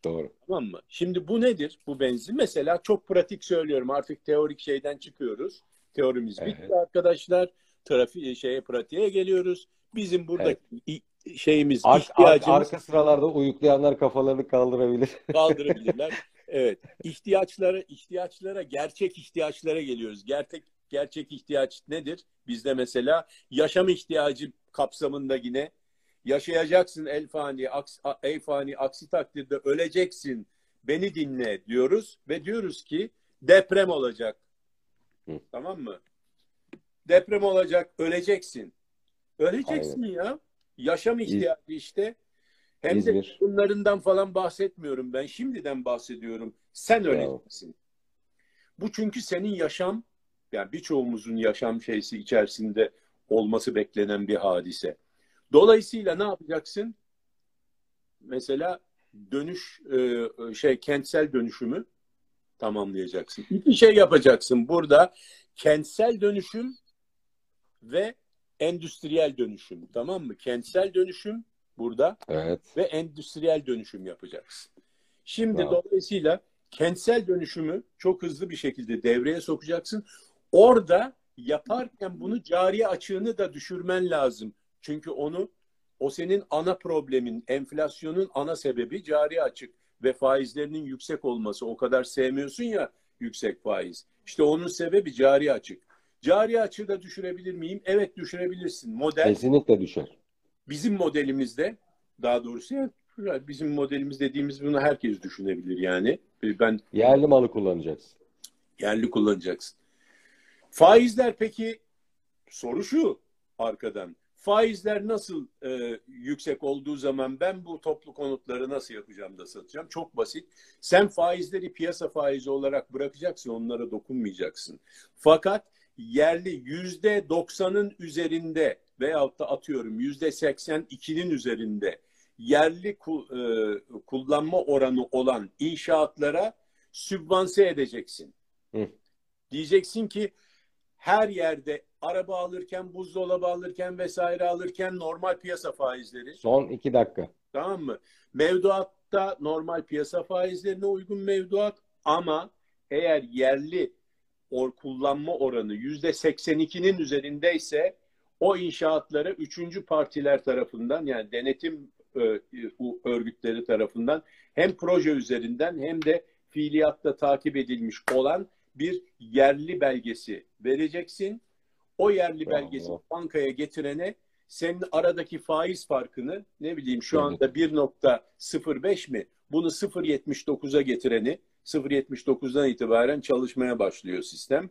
Speaker 1: Doğru.
Speaker 2: Tamam mı? Şimdi bu nedir? Bu benzin mesela çok pratik söylüyorum. Artık teorik şeyden çıkıyoruz. Teorimiz
Speaker 1: Evet.
Speaker 2: bitti arkadaşlar. Trafiğe şeye pratiğe geliyoruz. Bizim burada i- şeyimiz
Speaker 1: Ar- ar-
Speaker 2: ihtiyacımız
Speaker 1: arka sıralarda uyuklayanlar kafalarını kaldırabilir.
Speaker 2: kaldırabilirler. Evet. İhtiyaçlara ihtiyaçlara gerçek ihtiyaçlara geliyoruz. Gerçek gerçek ihtiyaç nedir? Bizde mesela yaşam ihtiyacı kapsamında yine yaşayacaksın el fani aks, ey fani aksi takdirde öleceksin. Beni dinle diyoruz ve diyoruz ki deprem olacak.
Speaker 1: Hı.
Speaker 2: Tamam mı? Deprem olacak, öleceksin. Öleceksin ya. Yaşam ihtiyacı işte. Hem de
Speaker 1: İzmir.
Speaker 2: bunlarından falan bahsetmiyorum ben. Şimdiden bahsediyorum. Sen öleceksin. Bu çünkü senin yaşam, yani birçoğumuzun yaşam şeysi içerisinde olması beklenen bir hadise. Dolayısıyla ne yapacaksın? Mesela dönüş e, şey kentsel dönüşümü tamamlayacaksın. İki şey yapacaksın burada. Kentsel dönüşüm ve endüstriyel dönüşüm. Tamam mı? Kentsel dönüşüm burada
Speaker 1: Evet.
Speaker 2: ve endüstriyel dönüşüm yapacaksın. Şimdi
Speaker 1: Bravo.
Speaker 2: dolayısıyla kentsel dönüşümü çok hızlı bir şekilde devreye sokacaksın. Orada yaparken bunu cari açığını da düşürmen lazım. Çünkü onu o senin ana problemin, enflasyonun ana sebebi cari açık ve faizlerinin yüksek olması. O kadar sevmiyorsun ya yüksek faiz. İşte onun sebebi cari açık. Cari açığı da düşürebilir miyim? Evet düşürebilirsin. Model
Speaker 1: Kesinlikle düşer.
Speaker 2: bizim modelimizde daha doğrusu ya, bizim modelimiz dediğimiz bunu herkes düşünebilir yani. Ben
Speaker 1: Yerli malı kullanacaksın.
Speaker 2: yerli kullanacaksın. Faizler peki soru şu arkadan. Faizler nasıl e, yüksek olduğu zaman ben bu toplu konutları nasıl yapacağım da satacağım? Çok basit. Sen faizleri piyasa faizi olarak bırakacaksın, onlara dokunmayacaksın. Fakat yerli yüzde doksanın üzerinde veyahut da atıyorum yüzde seksen ikinin üzerinde yerli ku- e, kullanma oranı olan inşaatlara sübvanse edeceksin.
Speaker 1: Hı.
Speaker 2: Diyeceksin ki her yerde araba alırken, buzdolabı alırken vesaire alırken normal piyasa faizleri
Speaker 1: Son iki dakika.
Speaker 2: tamam mı? Mevduatta normal piyasa faizlerine uygun mevduat ama eğer yerli or kullanma oranı yüzde 82'nin üzerindeyse o inşaatlara üçüncü partiler tarafından yani denetim e, örgütleri tarafından hem proje üzerinden hem de fiiliyatta takip edilmiş olan bir yerli belgesi vereceksin. O yerli belgesi bankaya getirene senin aradaki faiz farkını ne bileyim şu anda 1.05 mi? Bunu 0.79'a getireni 0.79'dan itibaren çalışmaya başlıyor sistem.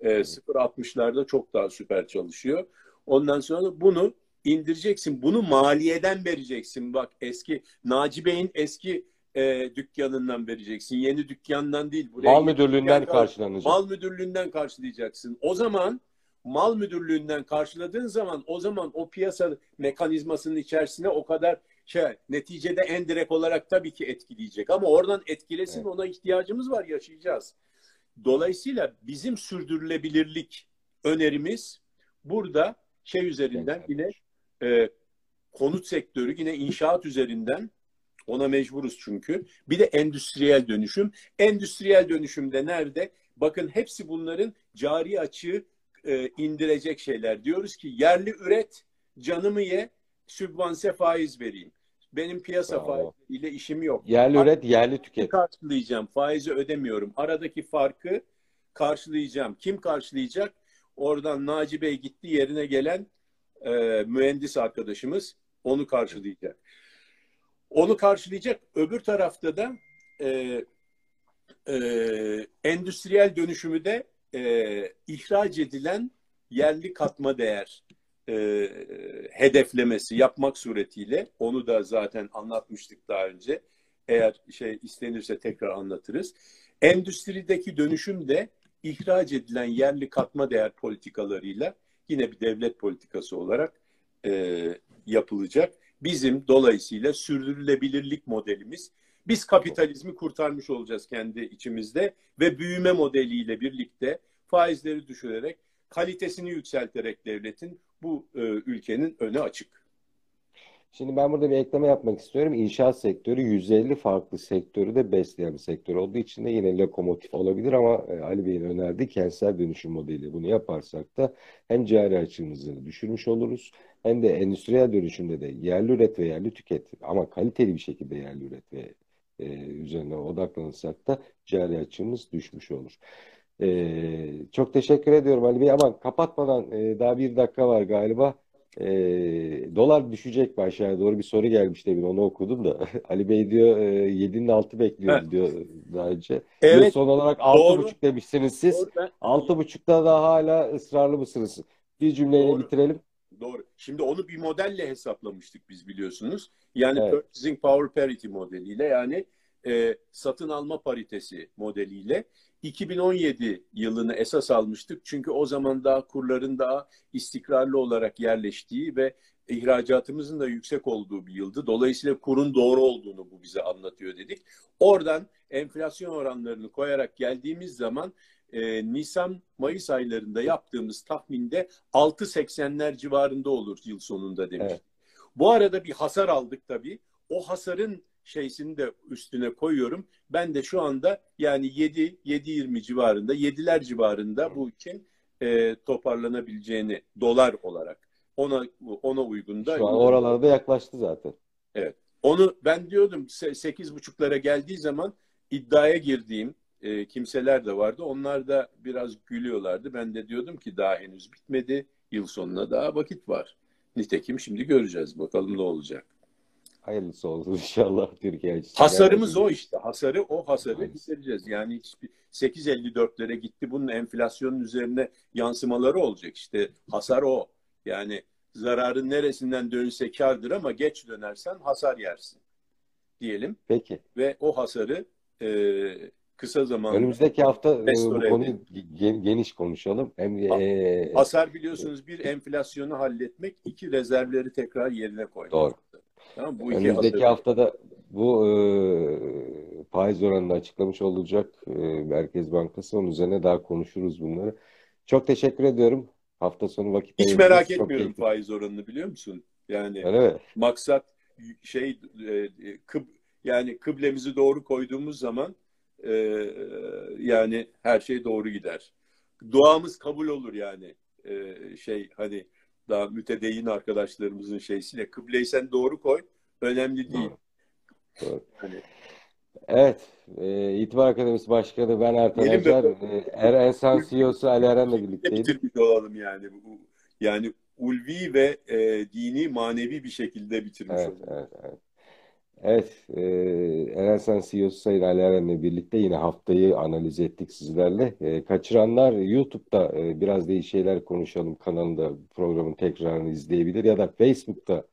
Speaker 2: Ee, 0.60'larda çok daha süper çalışıyor. Ondan sonra bunu indireceksin. Bunu maliyeden vereceksin. Bak eski Naci Bey'in eski e, dükkanından vereceksin. Yeni dükkandan değil. Buraya
Speaker 1: Mal müdürlüğünden
Speaker 2: dükkan-
Speaker 1: karşılanacak.
Speaker 2: Mal müdürlüğünden karşılayacaksın. O zaman mal müdürlüğünden karşıladığın zaman o zaman o piyasa mekanizmasının içerisine o kadar şey neticede en direkt olarak tabii ki etkileyecek ama oradan etkilesin
Speaker 1: Evet.
Speaker 2: ona ihtiyacımız var yaşayacağız. Dolayısıyla bizim sürdürülebilirlik önerimiz burada şey üzerinden yine e, konut sektörü yine inşaat üzerinden ona mecburuz çünkü. Bir de endüstriyel dönüşüm. Endüstriyel dönüşümde nerede? Bakın hepsi bunların cari açığı e, indirecek şeyler. Diyoruz ki yerli üret, canımı ye, sübvanse faiz vereyim. Benim piyasa
Speaker 1: Bravo.
Speaker 2: faiziyle işim yok.
Speaker 1: Yerli üret, yerli tüket.
Speaker 2: karşılayacağım? Faizi ödemiyorum. Aradaki farkı karşılayacağım. Kim karşılayacak? Oradan Naci Bey gitti yerine gelen e, mühendis arkadaşımız onu karşılayacak. Onu karşılayacak. Öbür tarafta da e, e, endüstriyel dönüşümü de e, ihraç edilen yerli katma değer e, hedeflemesi yapmak suretiyle onu da zaten anlatmıştık daha önce. Eğer şey istenirse tekrar anlatırız. Endüstrideki dönüşüm de ihraç edilen yerli katma değer politikalarıyla yine bir devlet politikası olarak e, yapılacak. Bizim dolayısıyla sürdürülebilirlik modelimiz biz kapitalizmi kurtarmış olacağız kendi içimizde ve büyüme modeliyle birlikte faizleri düşürerek kalitesini yükselterek devletin bu e, ülkenin önü açık.
Speaker 1: Şimdi ben burada bir ekleme yapmak istiyorum. İnşaat sektörü 150 farklı sektörü de besleyen bir sektör olduğu için de yine lokomotif olabilir ama e, Ali Bey'in önerdiği kentsel dönüşüm modeli bunu yaparsak da hem cari açığımızı düşürmüş oluruz hem de endüstriyel dönüşümde de yerli üret ve yerli tüket ama kaliteli bir şekilde yerli üret ve e, üzerine odaklanırsak da cari açığımız düşmüş olur. E, çok teşekkür ediyorum Ali Bey ama kapatmadan e, daha bir dakika var galiba. E, dolar düşecek mi aşağıya doğru bir soru gelmiş demin onu okudum da. Ali Bey diyor e, 7'nin altı bekliyoruz
Speaker 2: Evet.
Speaker 1: diyor daha önce.
Speaker 2: Evet,
Speaker 1: Diyor son olarak altı buçuk demişsiniz siz. Altı buçukta da hala ısrarlı mısınız? Bir cümleyle
Speaker 2: Doğru.
Speaker 1: bitirelim.
Speaker 2: Doğru. Şimdi onu bir modelle hesaplamıştık biz biliyorsunuz. Yani
Speaker 1: Evet.
Speaker 2: Purchasing Power Parity modeliyle yani e, satın alma paritesi modeliyle 2017 yılını esas almıştık. Çünkü o zaman daha kurların daha istikrarlı olarak yerleştiği ve ihracatımızın da yüksek olduğu bir yıldı. Dolayısıyla kurun doğru olduğunu bu bize anlatıyor dedik. Oradan enflasyon oranlarını koyarak geldiğimiz zaman e, Nisan-Mayıs aylarında yaptığımız tahminde 6.80'ler civarında olur yıl sonunda demiş.
Speaker 1: Evet.
Speaker 2: Bu arada bir hasar aldık tabii. O hasarın şeysini de üstüne koyuyorum. Ben de şu anda yani 7 7.20 civarında, 7'ler civarında bu için e, toparlanabileceğini dolar olarak ona ona uygun da
Speaker 1: Şu an oralarda yaklaştı zaten.
Speaker 2: onu ben diyordum se- sekiz buçuklara geldiği zaman iddiaya girdiğim e, kimseler de vardı. Onlar da biraz gülüyorlardı. Ben de diyordum ki daha henüz bitmedi. Yıl sonuna daha vakit var. Nitekim şimdi göreceğiz. Bakalım ne olacak.
Speaker 1: Hayırlısı olsun inşallah Türkiye açısından.
Speaker 2: Hasarımız o işte. Hasarı o hasarı
Speaker 1: Evet.
Speaker 2: gidereceğiz. Yani hiçbir 8.54'lere gitti. Bunun enflasyonun üzerine yansımaları olacak. İşte hasar o. Yani zararın neresinden dönse kardır ama geç dönersen hasar yersin diyelim.
Speaker 1: Peki.
Speaker 2: ve o hasarı e, kısa zamanda
Speaker 1: Önümüzdeki hafta e, bu konuyu gen- geniş konuşalım. Hem e,
Speaker 2: hasar biliyorsunuz bir enflasyonu halletmek, iki rezervleri tekrar yerine koymak.
Speaker 1: Doğru.
Speaker 2: Tamam, bu
Speaker 1: önümüzdeki
Speaker 2: hasarı-
Speaker 1: haftada bu e, faiz oranını açıklamış olacak e, Merkez Bankası. Onun üzerine daha konuşuruz bunları. Çok teşekkür ediyorum. Hafta sonu vakit
Speaker 2: hiç merak
Speaker 1: Çok
Speaker 2: etmiyorum
Speaker 1: keyifli.
Speaker 2: faiz oranını biliyor musun? Yani
Speaker 1: Öyle mi?
Speaker 2: maksat şey e, kıb, yani kıblemizi doğru koyduğumuz zaman e, yani her şey doğru gider. Duamız kabul olur yani. E, şey hani daha mütedeyyin arkadaşlarımızın şeysiyle kıbleyi sen doğru koy önemli değil.
Speaker 1: Doğru.
Speaker 2: Hani
Speaker 1: Evet, e, İtibar Akademisi Başkanı ben Ertan Acar, e, Erensan CEO'su Ali Eren'le birlikteydik.
Speaker 2: bitirmiş olalım yani. Bu- Yani ulvi ve e, dini manevi bir şekilde bitirmiş
Speaker 1: Evet,
Speaker 2: olalım.
Speaker 1: evet, evet. Evet, e, Erensan CEO'su Sayın Ali Eren'le birlikte yine haftayı analiz ettik sizlerle. E, kaçıranlar YouTube'da e, biraz değil şeyler konuşalım kanalında programın tekrarını izleyebilir ya da Facebook'ta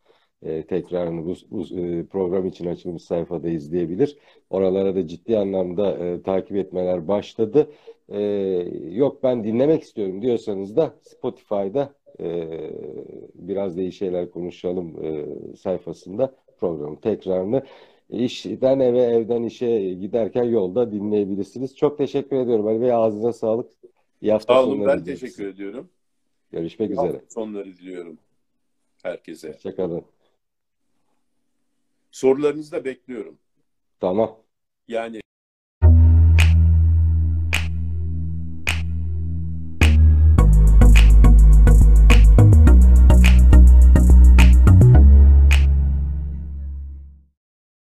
Speaker 1: e, tekrarını bu, bu e, program için açılmış sayfada izleyebilir. Oralara da ciddi anlamda e, takip etmeler başladı. E, yok ben dinlemek istiyorum diyorsanız da Spotify'da e, biraz iyi şeyler konuşalım e, sayfasında programın tekrarını işten eve evden işe giderken yolda dinleyebilirsiniz. Çok teşekkür ediyorum Ali Bey ağzına sağlık. İyi hafta
Speaker 2: Sağ olun ben teşekkür ediyorum.
Speaker 1: Görüşmek üzere.
Speaker 2: Hafta sonları diliyorum herkese.
Speaker 1: Hoşçakalın.
Speaker 2: Sorularınızı da bekliyorum.
Speaker 1: Tamam.
Speaker 2: Yani